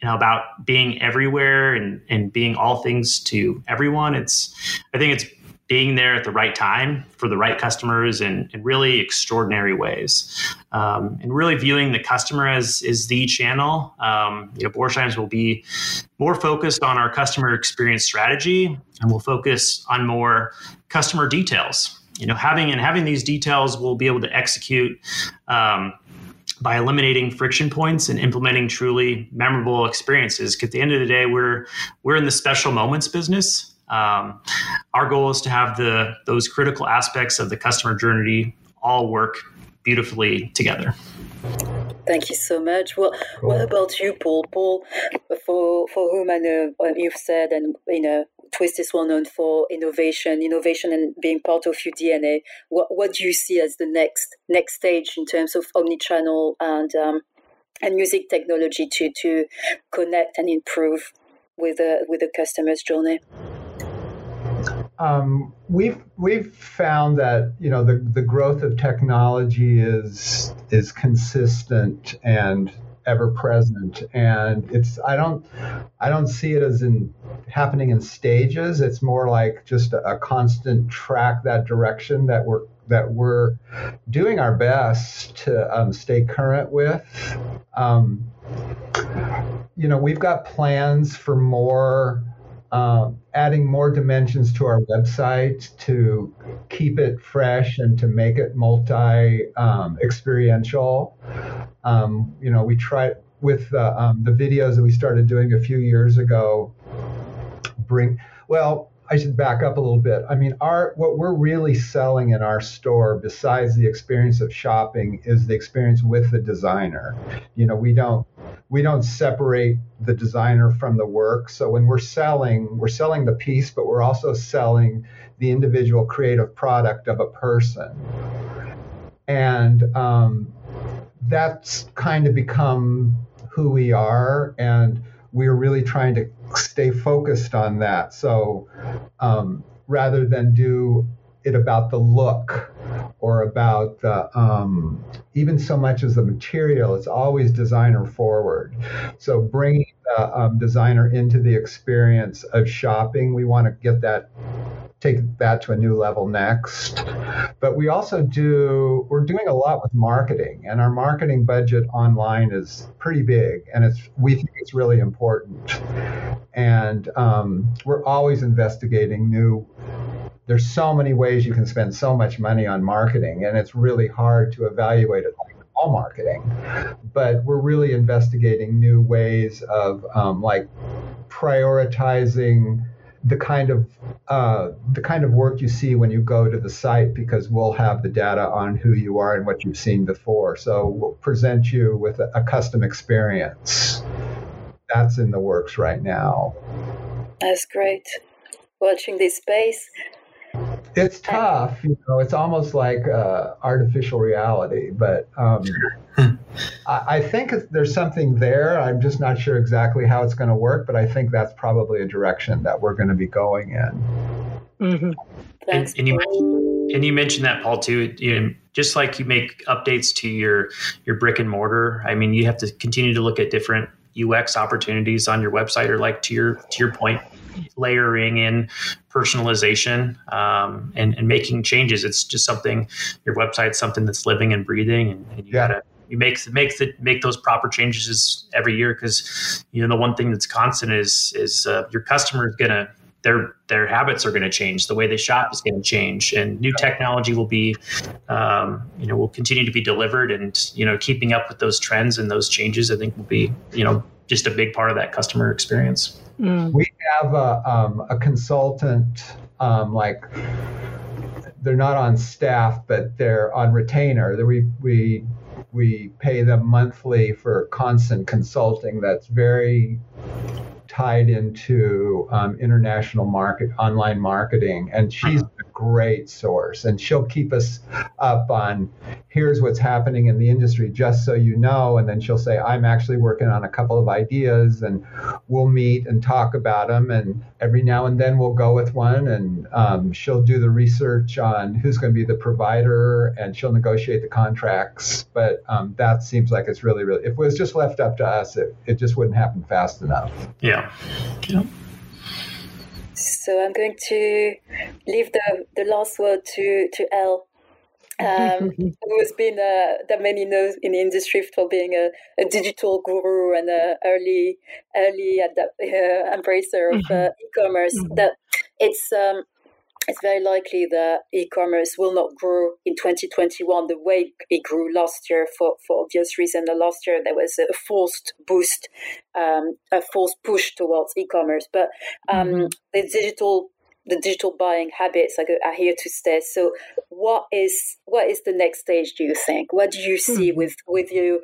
you know about being everywhere and and being all things to everyone. It's i think it's being there at the right time for the right customers in, in really extraordinary ways. Um, and really viewing the customer as is the channel. Um, you know Borsheims will be more focused on our customer experience strategy and we'll focus on more customer details. You know having and having these details we'll be able to execute um, by eliminating friction points and implementing truly memorable experiences. Because at the end of the day, we're we're in the special moments business. Um, our goal is to have the those critical aspects of the customer journey all work beautifully together. Thank you so much. Well, cool. what about you, Paul? Paul, for for whom I know you've said, and you know, Twist is well known for innovation, innovation, and being part of your DNA. What what do you see as the next next stage in terms of omnichannel and um, and music technology to to connect and improve with the with the customer's journey? Um, we've we've found that you know the the growth of technology is is consistent and ever present. And it's i don't i don't see it as in happening in stages. It's more like just a, a constant track that direction that we're that we're doing our best to um, stay current with. Um, you know we've got plans for more uh, adding more dimensions to our website to keep it fresh and to make it multi um, experiential. Um, you know, we try with uh, um, the videos that we started doing a few years ago. Bring well, I should back up a little bit. I mean, our what we're really selling in our store, besides the experience of shopping, is the experience with the designer. You know, we don't we don't separate the designer from the work. So when we're selling, we're selling the piece, but we're also selling the individual creative product of a person. And um, that's kind of become who we are. And we're really trying to stay focused on that. So um, rather than do it about the look or about the um, even so much as the material it's always designer forward. So bringing the um, designer into the experience of shopping we want to get that take that to a new level next. But we also do we're doing a lot with marketing and our marketing budget online is pretty big and it's we think it's really important. And um, we're always investigating new there's so many ways you can spend so much money on marketing, and it's really hard to evaluate it like all marketing. But we're really investigating new ways of um, like prioritizing the kind of uh, the kind of work you see when you go to the site because we'll have the data on who you are and what you've seen before. So we'll present you with a, a custom experience. That's in the works right now. That's great. Watching this space. It's tough, you know. It's almost like uh, artificial reality, but um, I, I, think there's something there. I'm just not sure exactly how it's going to work, but I think that's probably a direction that we're going to be going in. Mm-hmm. And, and, you mentioned, and you mentioned that Paul too. You know, just like you make updates to your your brick and mortar. I mean, you have to continue to look at different UX opportunities on your website, or like to your to your point, layering in personalization um, and, and making changes. It's just something your website's something that's living and breathing, and, and you yeah. gotta you make make the make those proper changes every year because you know the one thing that's constant is is uh, your customer is gonna their their habits are going to change. The way they shop is going to change, and new technology will be, um, you know, will continue to be delivered. And you know, keeping up with those trends and those changes, I think, will be you know just a big part of that customer experience. Mm. We have a, um, a consultant, um, like they're not on staff, but they're on retainer. That we we we pay them monthly for constant consulting. That's very tied into um, international market online marketing and she's a great source and she'll keep us up on here's what's happening in the industry just so you know and then she'll say i'm actually working on a couple of ideas and we'll meet and talk about them and every now and then we'll go with one and um, she'll do the research on who's going to be the provider and she'll negotiate the contracts but um, that seems like it's really really if it was just left up to us it, it just wouldn't happen fast enough yeah yeah. So I'm going to leave the, the last word to, to Elle, um, who has been uh, that many knows in the industry for being a, a digital guru and an early early adapt, uh, embracer of uh, mm-hmm. e-commerce. Mm-hmm. That it's um, it's very likely that e-commerce will not grow in 2021 the way it grew last year for, for obvious reason. Last year there was a forced boost, um, a forced push towards e-commerce, but um, mm-hmm. the digital the digital buying habits are, are, here to stay. So, what is what is the next stage? Do you think? What do you see mm-hmm. with with your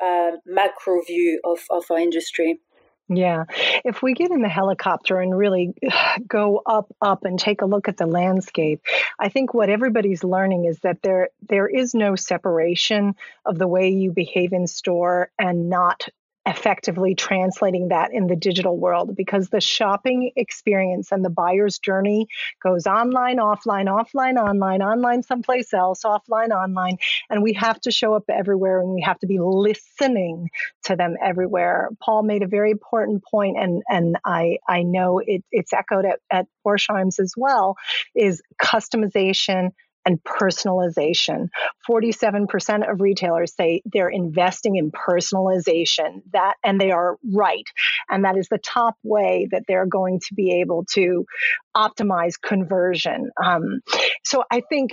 uh, macro view of, of our industry? Yeah. If we get in the helicopter and really go up, up and take a look at the landscape, I think what everybody's learning is that there there is no separation of the way you behave in store and not effectively translating that in the digital world because the shopping experience and the buyer's journey goes online, offline, offline, online, online, someplace else, offline, online. And we have to show up everywhere and we have to be listening to them everywhere. Paul made a very important point, and, and I, I know it, it's echoed at, at Borsheims as well, is customization and personalization. 47% of retailers say they're investing in personalization. That and they are right. And that is the top way that they're going to be able to optimize conversion. Um, so I think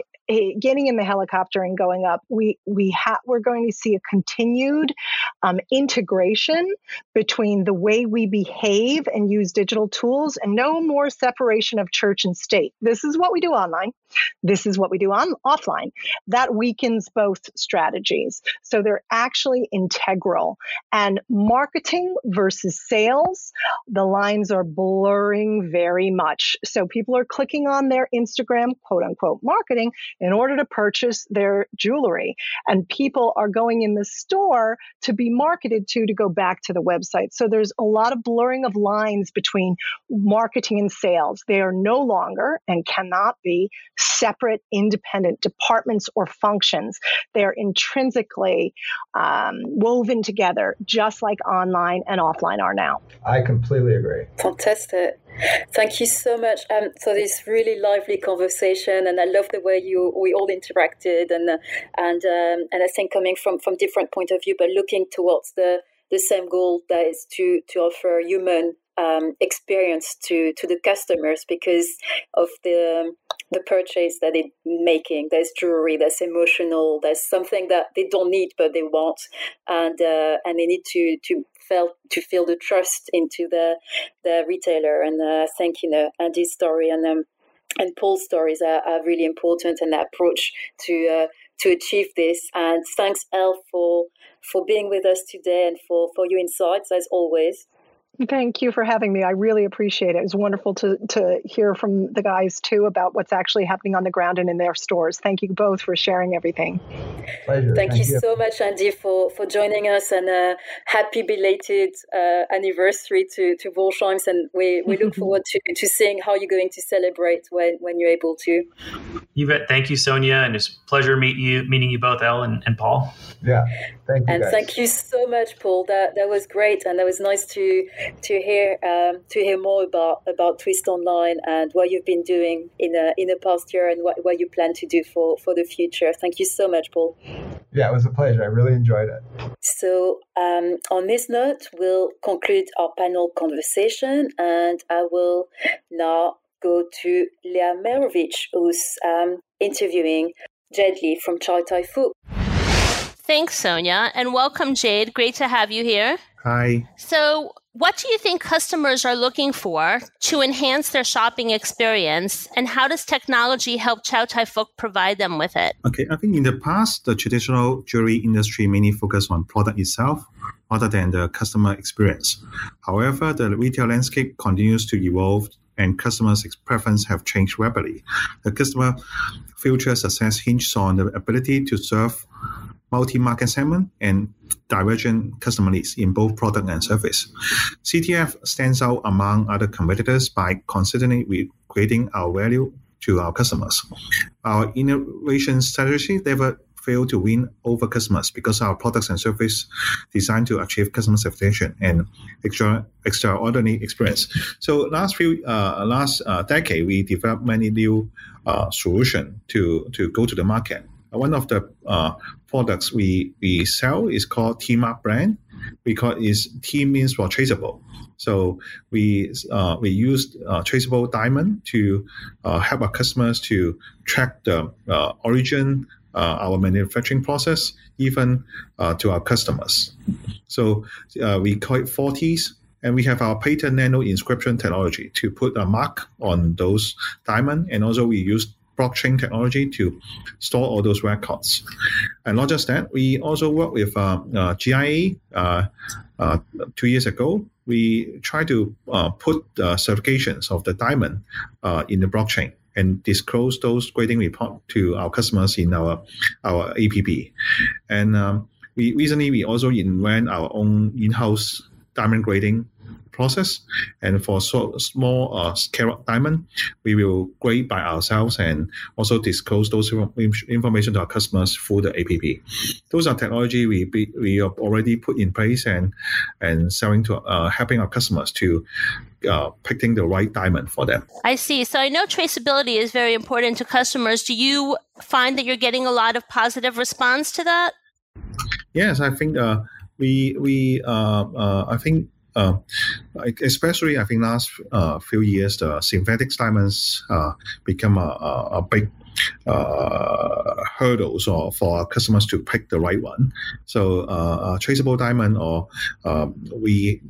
getting in the helicopter and going up, we we have we're going to see a continued um, integration between the way we behave and use digital tools, and no more separation of church and state. This is what we do online. This is what we do on offline. That weakens both strategies. So they're actually integral. And marketing versus sales, the lines are blurring very much. So people are clicking on their Instagram quote unquote marketing in order to purchase their jewelry. And people are going in the store to be marketed to to go back to the website. So there's a lot of blurring of lines between marketing and sales. They are no longer and cannot be separate, independent departments or functions. They're intrinsically um, woven together, just like online and offline are now. I completely agree. Fantastic. Thank you so much. Um, for this really lively conversation, and I love the way you we all interacted, and and um, and I think coming from from different point of view, but looking towards the the same goal that is to to offer human um, experience to to the customers because of the the purchase that they're making. There's jewelry, there's emotional, there's something that they don't need but they want, and uh, and they need to to feel to feel the trust into the the retailer. And uh, I think you know Andy's story and um, and Paul's stories are, are really important and that approach to uh, to achieve this. And thanks, Elle, for for being with us today and for for your insights as always. Thank you for having me. I really appreciate it. It was wonderful to, to hear from the guys too about what's actually happening on the ground and in their stores. Thank you both for sharing everything. Pleasure. Thank, Thank you, you, so much, Andy, for, for joining us and uh, happy belated uh, anniversary to, to Borsheims. And we, we look forward to, to seeing how you're going to celebrate when, when you're able to. You bet. Thank you, Sonia. And it's a pleasure meet you, meeting you both, Elle and, and Paul. Yeah. Thank you. And guys. thank you so much, Paul. That, that was great. And that was nice to to hear um, to hear more about about Twist Online and what you've been doing in a, in the past year and what, what you plan to do for for the future. Thank you so much, Paul. Yeah, it was a pleasure. I really enjoyed it. So, um, on this note, we'll conclude our panel conversation, and I will now go to Leah Meirovich, who's um, interviewing Jade Lee from Chow Tai Fook. Thanks, Sonia, and welcome, Jade. Great to have you here. Hi. So, what do you think customers are looking for to enhance their shopping experience, and how does technology help Chow Tai Fook provide them with it? Okay, I think in the past, the traditional jewelry industry mainly focused on product itself rather than the customer experience. However, the retail landscape continues to evolve and customers' preferences have changed rapidly. The customer future success hinges on the ability to serve multi-market segment and divergent customer needs in both product and service. CTF stands out among other competitors by consistently creating our value to our customers. Our innovation strategy never fail to win over customers because our products and service designed to achieve customer satisfaction and extra, extraordinary experience. So last few uh, last uh, decade, we developed many new uh, solution to to go to the market. One of the uh, products we, we sell is called T MARK brand because it's T means for traceable. So we uh, we use uh, traceable diamond to uh, help our customers to track the uh, origin, uh, our manufacturing process, even uh, to our customers. So we call it 40s. And we have our patent nano inscription technology to put a mark on those diamond, and also we use blockchain technology to store all those records. And not just that, we also work with uh, uh, GIA. Uh, uh, two years ago, we try to uh, put certifications of the diamond uh, in the blockchain and disclose those grading report to our customers in our our APP. And um, we recently we also invent our own in-house diamond grading process. And for so small uh, carat diamond, we will grade by ourselves and also disclose those information to our customers through the APP. Those are technology we be, we have already put in place and and selling to uh, helping our customers to uh, picking the right diamond for them. I see. So I know traceability is very important to customers. Do you find that you're getting a lot of positive response to that? Yes, I think uh, we we uh, uh, I think uh, especially, I think last uh, few years, the synthetic diamonds uh, become a, a, a big uh, hurdles or for customers to pick the right one. So uh, traceable diamond or um, we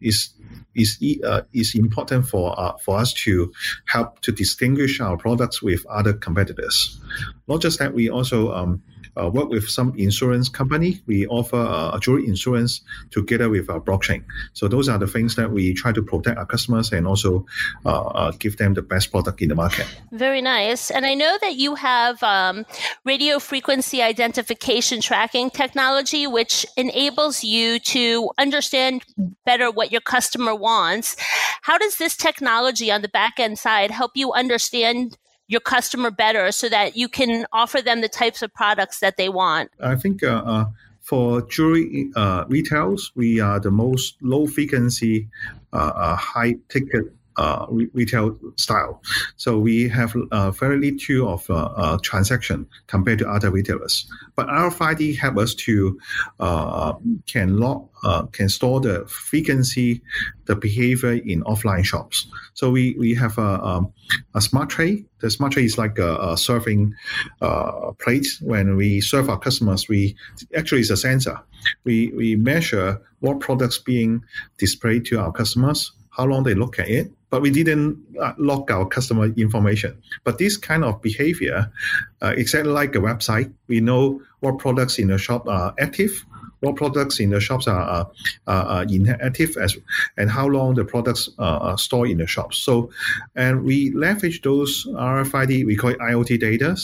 is is uh, is important for uh, for us to help to distinguish our products with other competitors. Not just that, we also um, uh, work with some insurance company. We offer uh, a jewelry insurance together with our blockchain. So those are the things that we try to protect our customers and also uh, uh, give them the best product in the market. Very nice. And I know that you have um, radio frequency identification tracking technology, which enables you to understand better what your customer wants. How does this technology on the back end side help you understand your customer better so that you can offer them the types of products that they want? I think uh, uh, for jewelry uh, retails, we are the most low frequency, uh, uh, high ticket uh, retail style. So we have uh, very little of uh, uh, transaction compared to other retailers. But RFID help us to uh, can log uh, can store the frequency, the behavior in offline shops. So we, we have a, um, a smart tray. The smart tray is like a, a serving uh, plate. When we serve our customers, we actually is a sensor. We we measure what products being displayed to our customers, how long they look at it, but we didn't uh, our customer information. But this kind of behavior, uh, exactly like a website, we know what products in the shop are active, what products in the shops are, uh, inactive, as and how long the products are stored in the shops. So, and we leverage those RFID, we call it IoT data.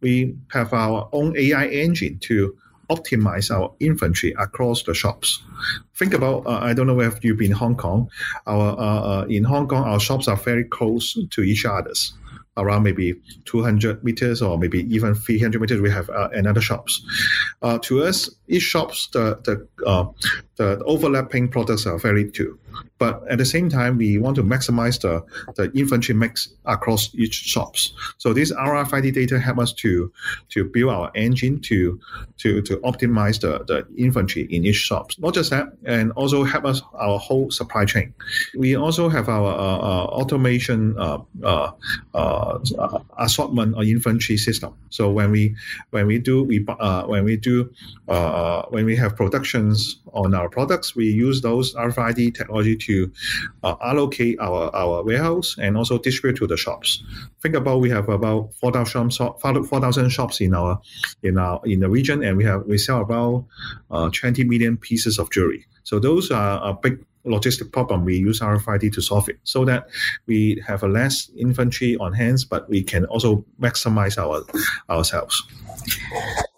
We have our own AI engine to optimize our inventory across the shops. Think about, uh, I don't know if you've been in Hong Kong. Our uh, uh, in Hong Kong, our shops are very close to each other's around maybe 200 meters or maybe even 300 meters, we have uh, another shops. Uh, to us, each shops, the the, uh, the overlapping products are very two. But at the same time, we want to maximize the, the inventory mix across each shops. So this RFID data help us to to build our engine to to to optimize the, the inventory in each shops. Not just that, and also help us our whole supply chain. We also have our uh, uh, automation uh, uh, uh assortment or inventory system. So when we when we do we uh, when we do when we have productions on our products, we use those RFID technology to uh, allocate our, our warehouse and also distribute to the shops. Think about we have about 4,000 4, shops in our in our in the region, and we have we sell about uh, 20 million pieces of jewelry. So those are a big logistic problem. We use RFID to solve it so that we have a less inventory on hands, but we can also maximize our ourselves.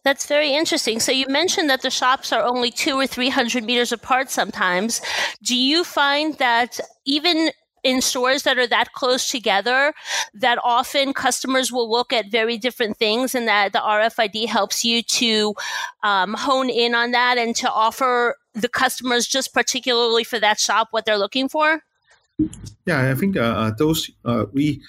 That's very interesting. So you mentioned that the shops are only two or three hundred meters apart sometimes. Do you find that even in stores that are that close together that often customers will look at very different things and that the RFID helps you to um, hone in on that and to offer the customers just particularly for that shop what they're looking for? Yeah, I think uh, uh those uh, we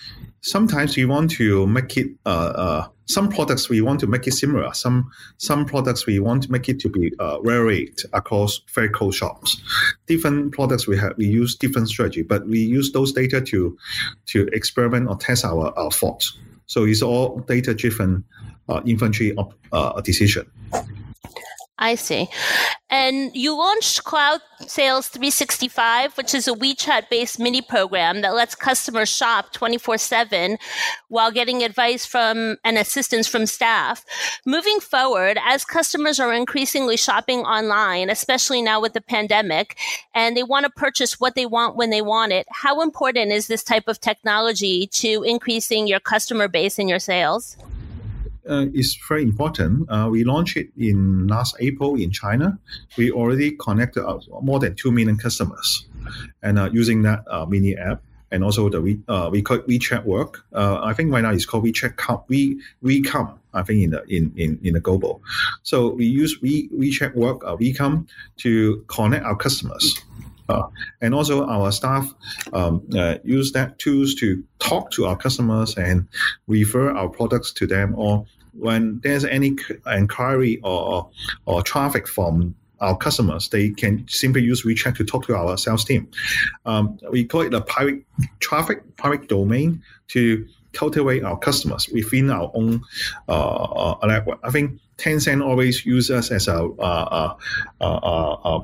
sometimes we want to make it uh, uh, some products we want to make it similar. Some some products we want to make it to be uh, varied across very close shops. Different products we have we use different strategy but we use those data to to experiment or test our, our thoughts. So it's all data driven uh, inventory of, uh, decision I see. And you launched Cloud Sales 365, which is a WeChat based mini program that lets customers shop 24 7 while getting advice from and assistance from staff. Moving forward, as customers are increasingly shopping online, especially now with the pandemic, and they want to purchase what they want when they want it, how important is this type of technology to increasing your customer base and your sales? Uh, is very important. Uh, we launched it in last April in China. We already connected uh, more than 2 million customers and uh, using that uh, mini app and also the we uh, we call WeChat work. I think right now it's called WeChat come we we come. I think in the in in, in the global. So we use we WeChat work uh, WeCome to connect our customers. Uh, and also our staff um, uh, use that tools to talk to our customers and refer our products to them or when there's any inquiry or, or traffic from our customers, they can simply use WeChat to talk to our sales team. Um, we call it a private traffic, private domain to cultivate our customers within our own uh, uh, network. I think Tencent always uses us as a, uh, uh, uh,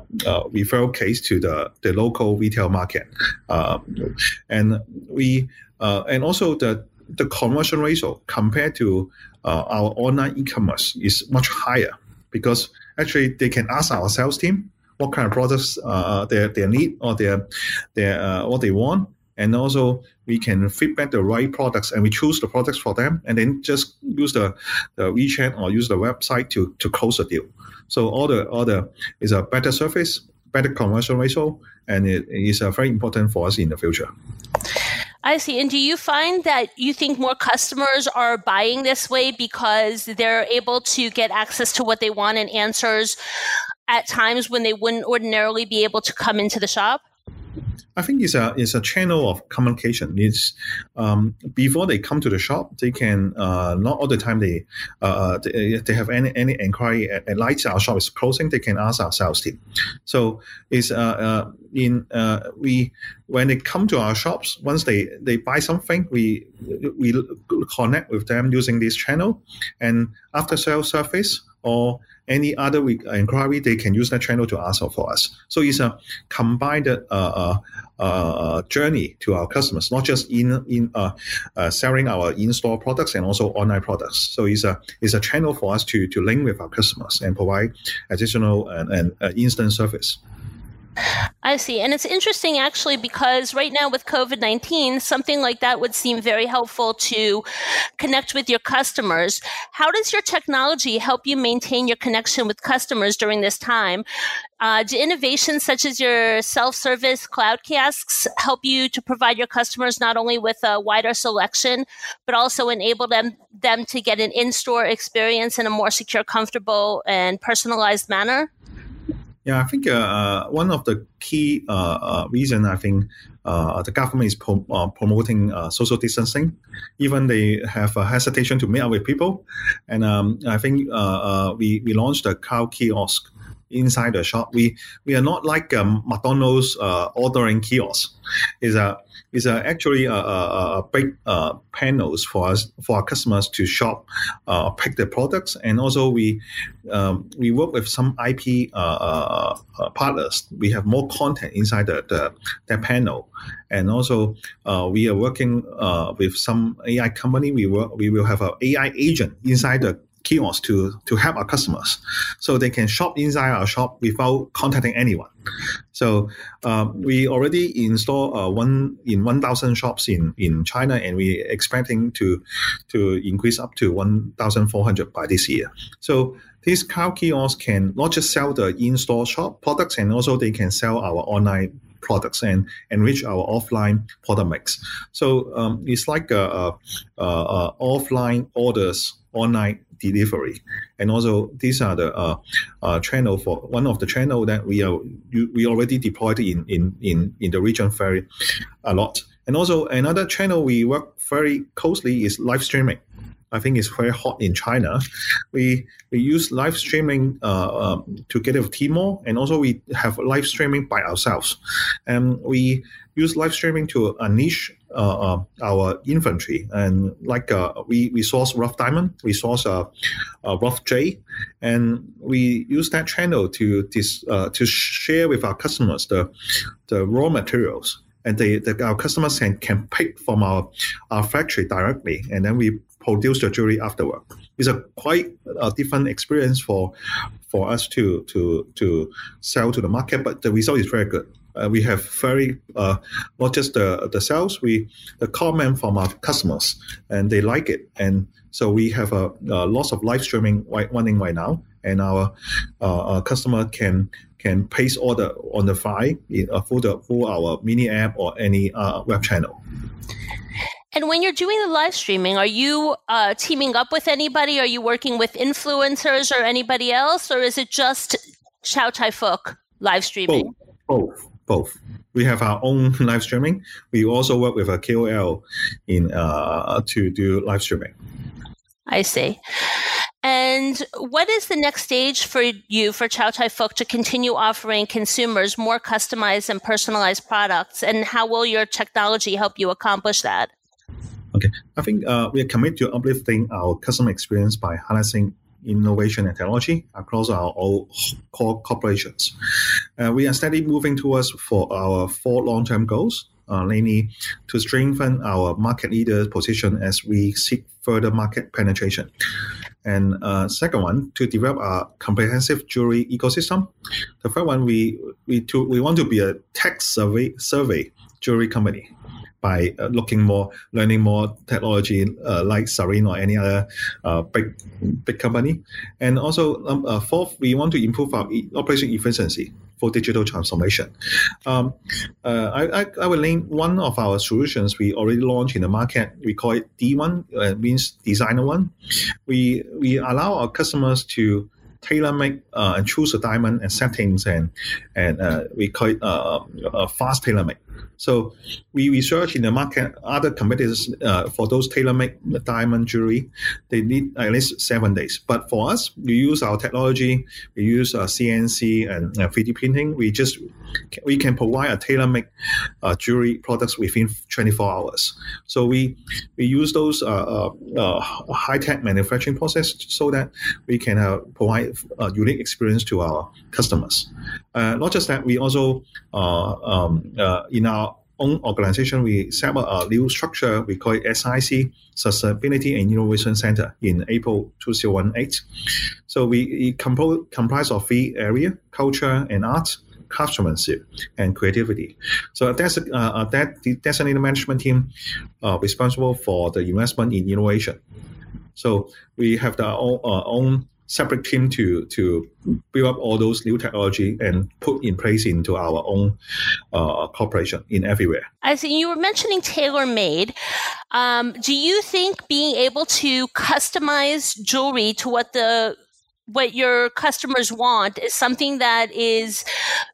referral case to the, the local retail market, and we and also the the conversion ratio compared to uh, our online e-commerce is much higher because actually they can ask our sales team what kind of products uh, they, they need or their, their, uh, what they want. And also we can feedback the right products and we choose the products for them and then just use the, the WeChat or use the website to, to close the deal. So all the, all the is a better service, better conversion ratio, and it is uh, very important for us in the future. I see. And do you find that you think more customers are buying this way because they're able to get access to what they want and answers at times when they wouldn't ordinarily be able to come into the shop? I think it's a it's a channel of communication. It's um, before they come to the shop, they can uh, not all the time they uh, they, they have any any inquiry at, at night our shop is closing. They can ask our sales team. So it's uh, uh in uh, we when they come to our shops once they they buy something we we connect with them using this channel and after sales service or any other inquiry, they can use that channel to ask for us. So it's a combined uh, uh, uh, journey to our customers, not just in in uh, uh, selling our in-store products and also online products. So it's a it's a channel for us to to link with our customers and provide additional and, and uh, instant service. I see. And it's interesting actually because right now with COVID 19, something like that would seem very helpful to connect with your customers. How does your technology help you maintain your connection with customers during this time? Uh, do innovations such as your self service cloud kiosks help you to provide your customers not only with a wider selection, but also enable them, them to get an in store experience in a more secure, comfortable, and personalized manner? Yeah, I think uh, uh, one of the key uh, uh, reason I think uh, the government is pro- uh, promoting uh, social distancing. Even they have a hesitation to meet up with people, and um, I think uh, uh, we we launched a cloud kiosk inside the shop. We we are not like um, McDonald's uh, ordering kiosk. Is a is a actually a, a, a big uh, panels for us for our customers to shop, uh, pick the products, and also we um, we work with some IP uh, uh, uh, partners. We have more content inside the, the panel, and also uh, we are working with some AI company. We work we will have an AI agent inside the kiosk to to help our customers, so they can shop inside our shop without contacting anyone. So um, we already install uh, one in one thousand shops in in China, and we expecting to to increase up to one thousand four hundred by this year. So these cloud kiosks can not just sell the in-store shop products, and also they can sell our online products and enrich our offline product mix. So um, it's like a, a, a offline orders online delivery. And also, these are the uh, uh, channel for one of the channel that we are we already deployed in in in in the region very a lot. And also another channel we work very closely is live streaming. I think it's very hot in China. We we use live streaming uh, um, together with Tmall, and also we have live streaming by ourselves. And we use live streaming to unleash uh, uh, our inventory. And like uh, we we source rough diamond, we source a, uh, rough jade, and we use that channel to this uh, to share with our customers the the raw materials and they, the, our customers can, can pick from our, our factory directly, and then we produce the jewelry afterward. It's a quite a different experience for for us to to to sell to the market, but the result is very good. Uh, we have very uh, not just the the sales, we the comment from our customers, and they like it, and so we have a, a lots of live streaming running right now, and our, uh, our customer can can place order on the fly uh, through the through our mini app or any uh, web channel. And when you're doing the live streaming, are you uh, teaming up with anybody? Are you working with influencers or anybody else, or is it just Chow Tai Fook live streaming? Both, both, both. We have our own live streaming. We also work with a KOL in uh, to do live streaming. I see. And what is the next stage for you for Chow Tai Fook to continue offering consumers more customized and personalized products? And how will your technology help you accomplish that? Okay, I think uh, we are committed to uplifting our customer experience by harnessing innovation and technology across our all core corporations. Uh, we are steadily moving towards for our four long-term goals, uh, namely to strengthen our market leader position as we seek further market penetration. And uh, second one, to develop a comprehensive jewelry ecosystem. The third one, we we to we want to be a tech survey survey jewelry company by uh, looking more, learning more technology uh, like Sarine or any other uh, big big company. And also, um, uh, fourth, we want to improve our e- operation efficiency for digital transformation. Um, uh, I, I, I, will name one of our solutions we already launched in the market. We call it D1, uh, means Designer One. We we allow our customers to tailor make uh, and choose the diamond and settings and and uh, we call it uh, uh fast tailor make. So we research in the market other competitors uh, for those tailor make diamond jewelry. They need at least seven days. But for us, we use our technology. We use CNC and uh, 3D printing. We just we can provide a tailor make jewelry products within 24 hours. So we we use those uh, high-tech manufacturing process so that we can provide unique experience to our customers. not just that, we also um, in our own organization, we set up a new structure. We call it SIC, Sustainability and Innovation Center, in April 2018. So we compose, comprise of three areas, culture and art, craftsmanship, and creativity. So that's uh, that the designated management team uh, responsible for the investment in innovation. So we have our own, uh, own separate team to to build up all those new technology and put in place into our own uh, corporation in everywhere. I see you were mentioning tailor made. Um, do you think being able to customize jewelry to what the what your customers want is something that is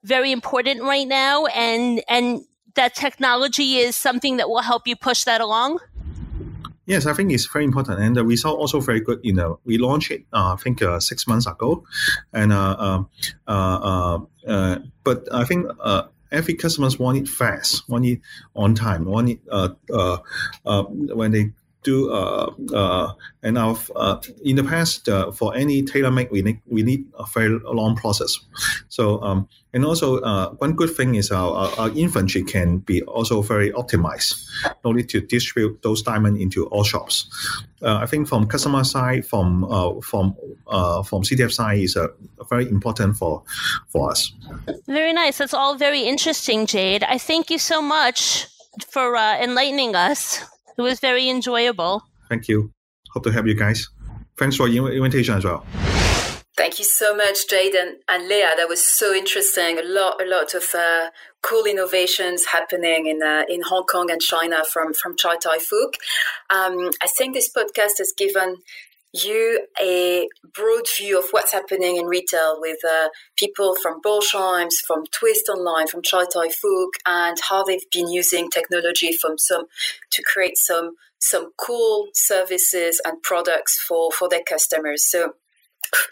very important right now and and that technology is something that will help you push that along? Yes, I think it's very important, and the result also very good. You know, we launched it, uh, I think, uh, six months ago, and uh, um, uh, uh, but I think every customers want it fast, want it on time, want it when they do uh, uh, and our uh, in the past uh, for any tailor make we need we need a very long process. So um, and also uh, one good thing is our, our, inventory can be also very optimized. No need to distribute those diamonds into all shops. Uh, I think from customer side, from uh, from from CTF side is very important for for us. Very nice. That's all very interesting, Jade. I thank you so much for enlightening us. It was very enjoyable. Thank you. Hope to have you guys. Thanks for your invitation as well. Thank you so much, Jaden and Leah. That was so interesting. A lot, a lot of uh, cool innovations happening in uh, in Hong Kong and China from from Chow Tai Fook. Um, I think this podcast has given you a broad view of what's happening in retail with uh, people from Borsheims, from Twist Online, from Chow Tai Fook, and how they've been using technology from some to create some some cool services and products for for their customers. So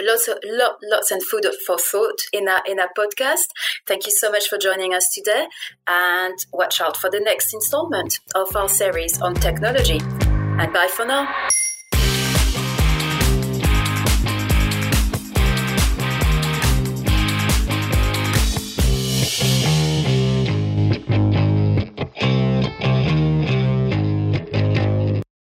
lots of lot, lots and food for thought in our in our podcast. Thank you so much for joining us today, and watch out for the next installment of our series on technology. And bye for now.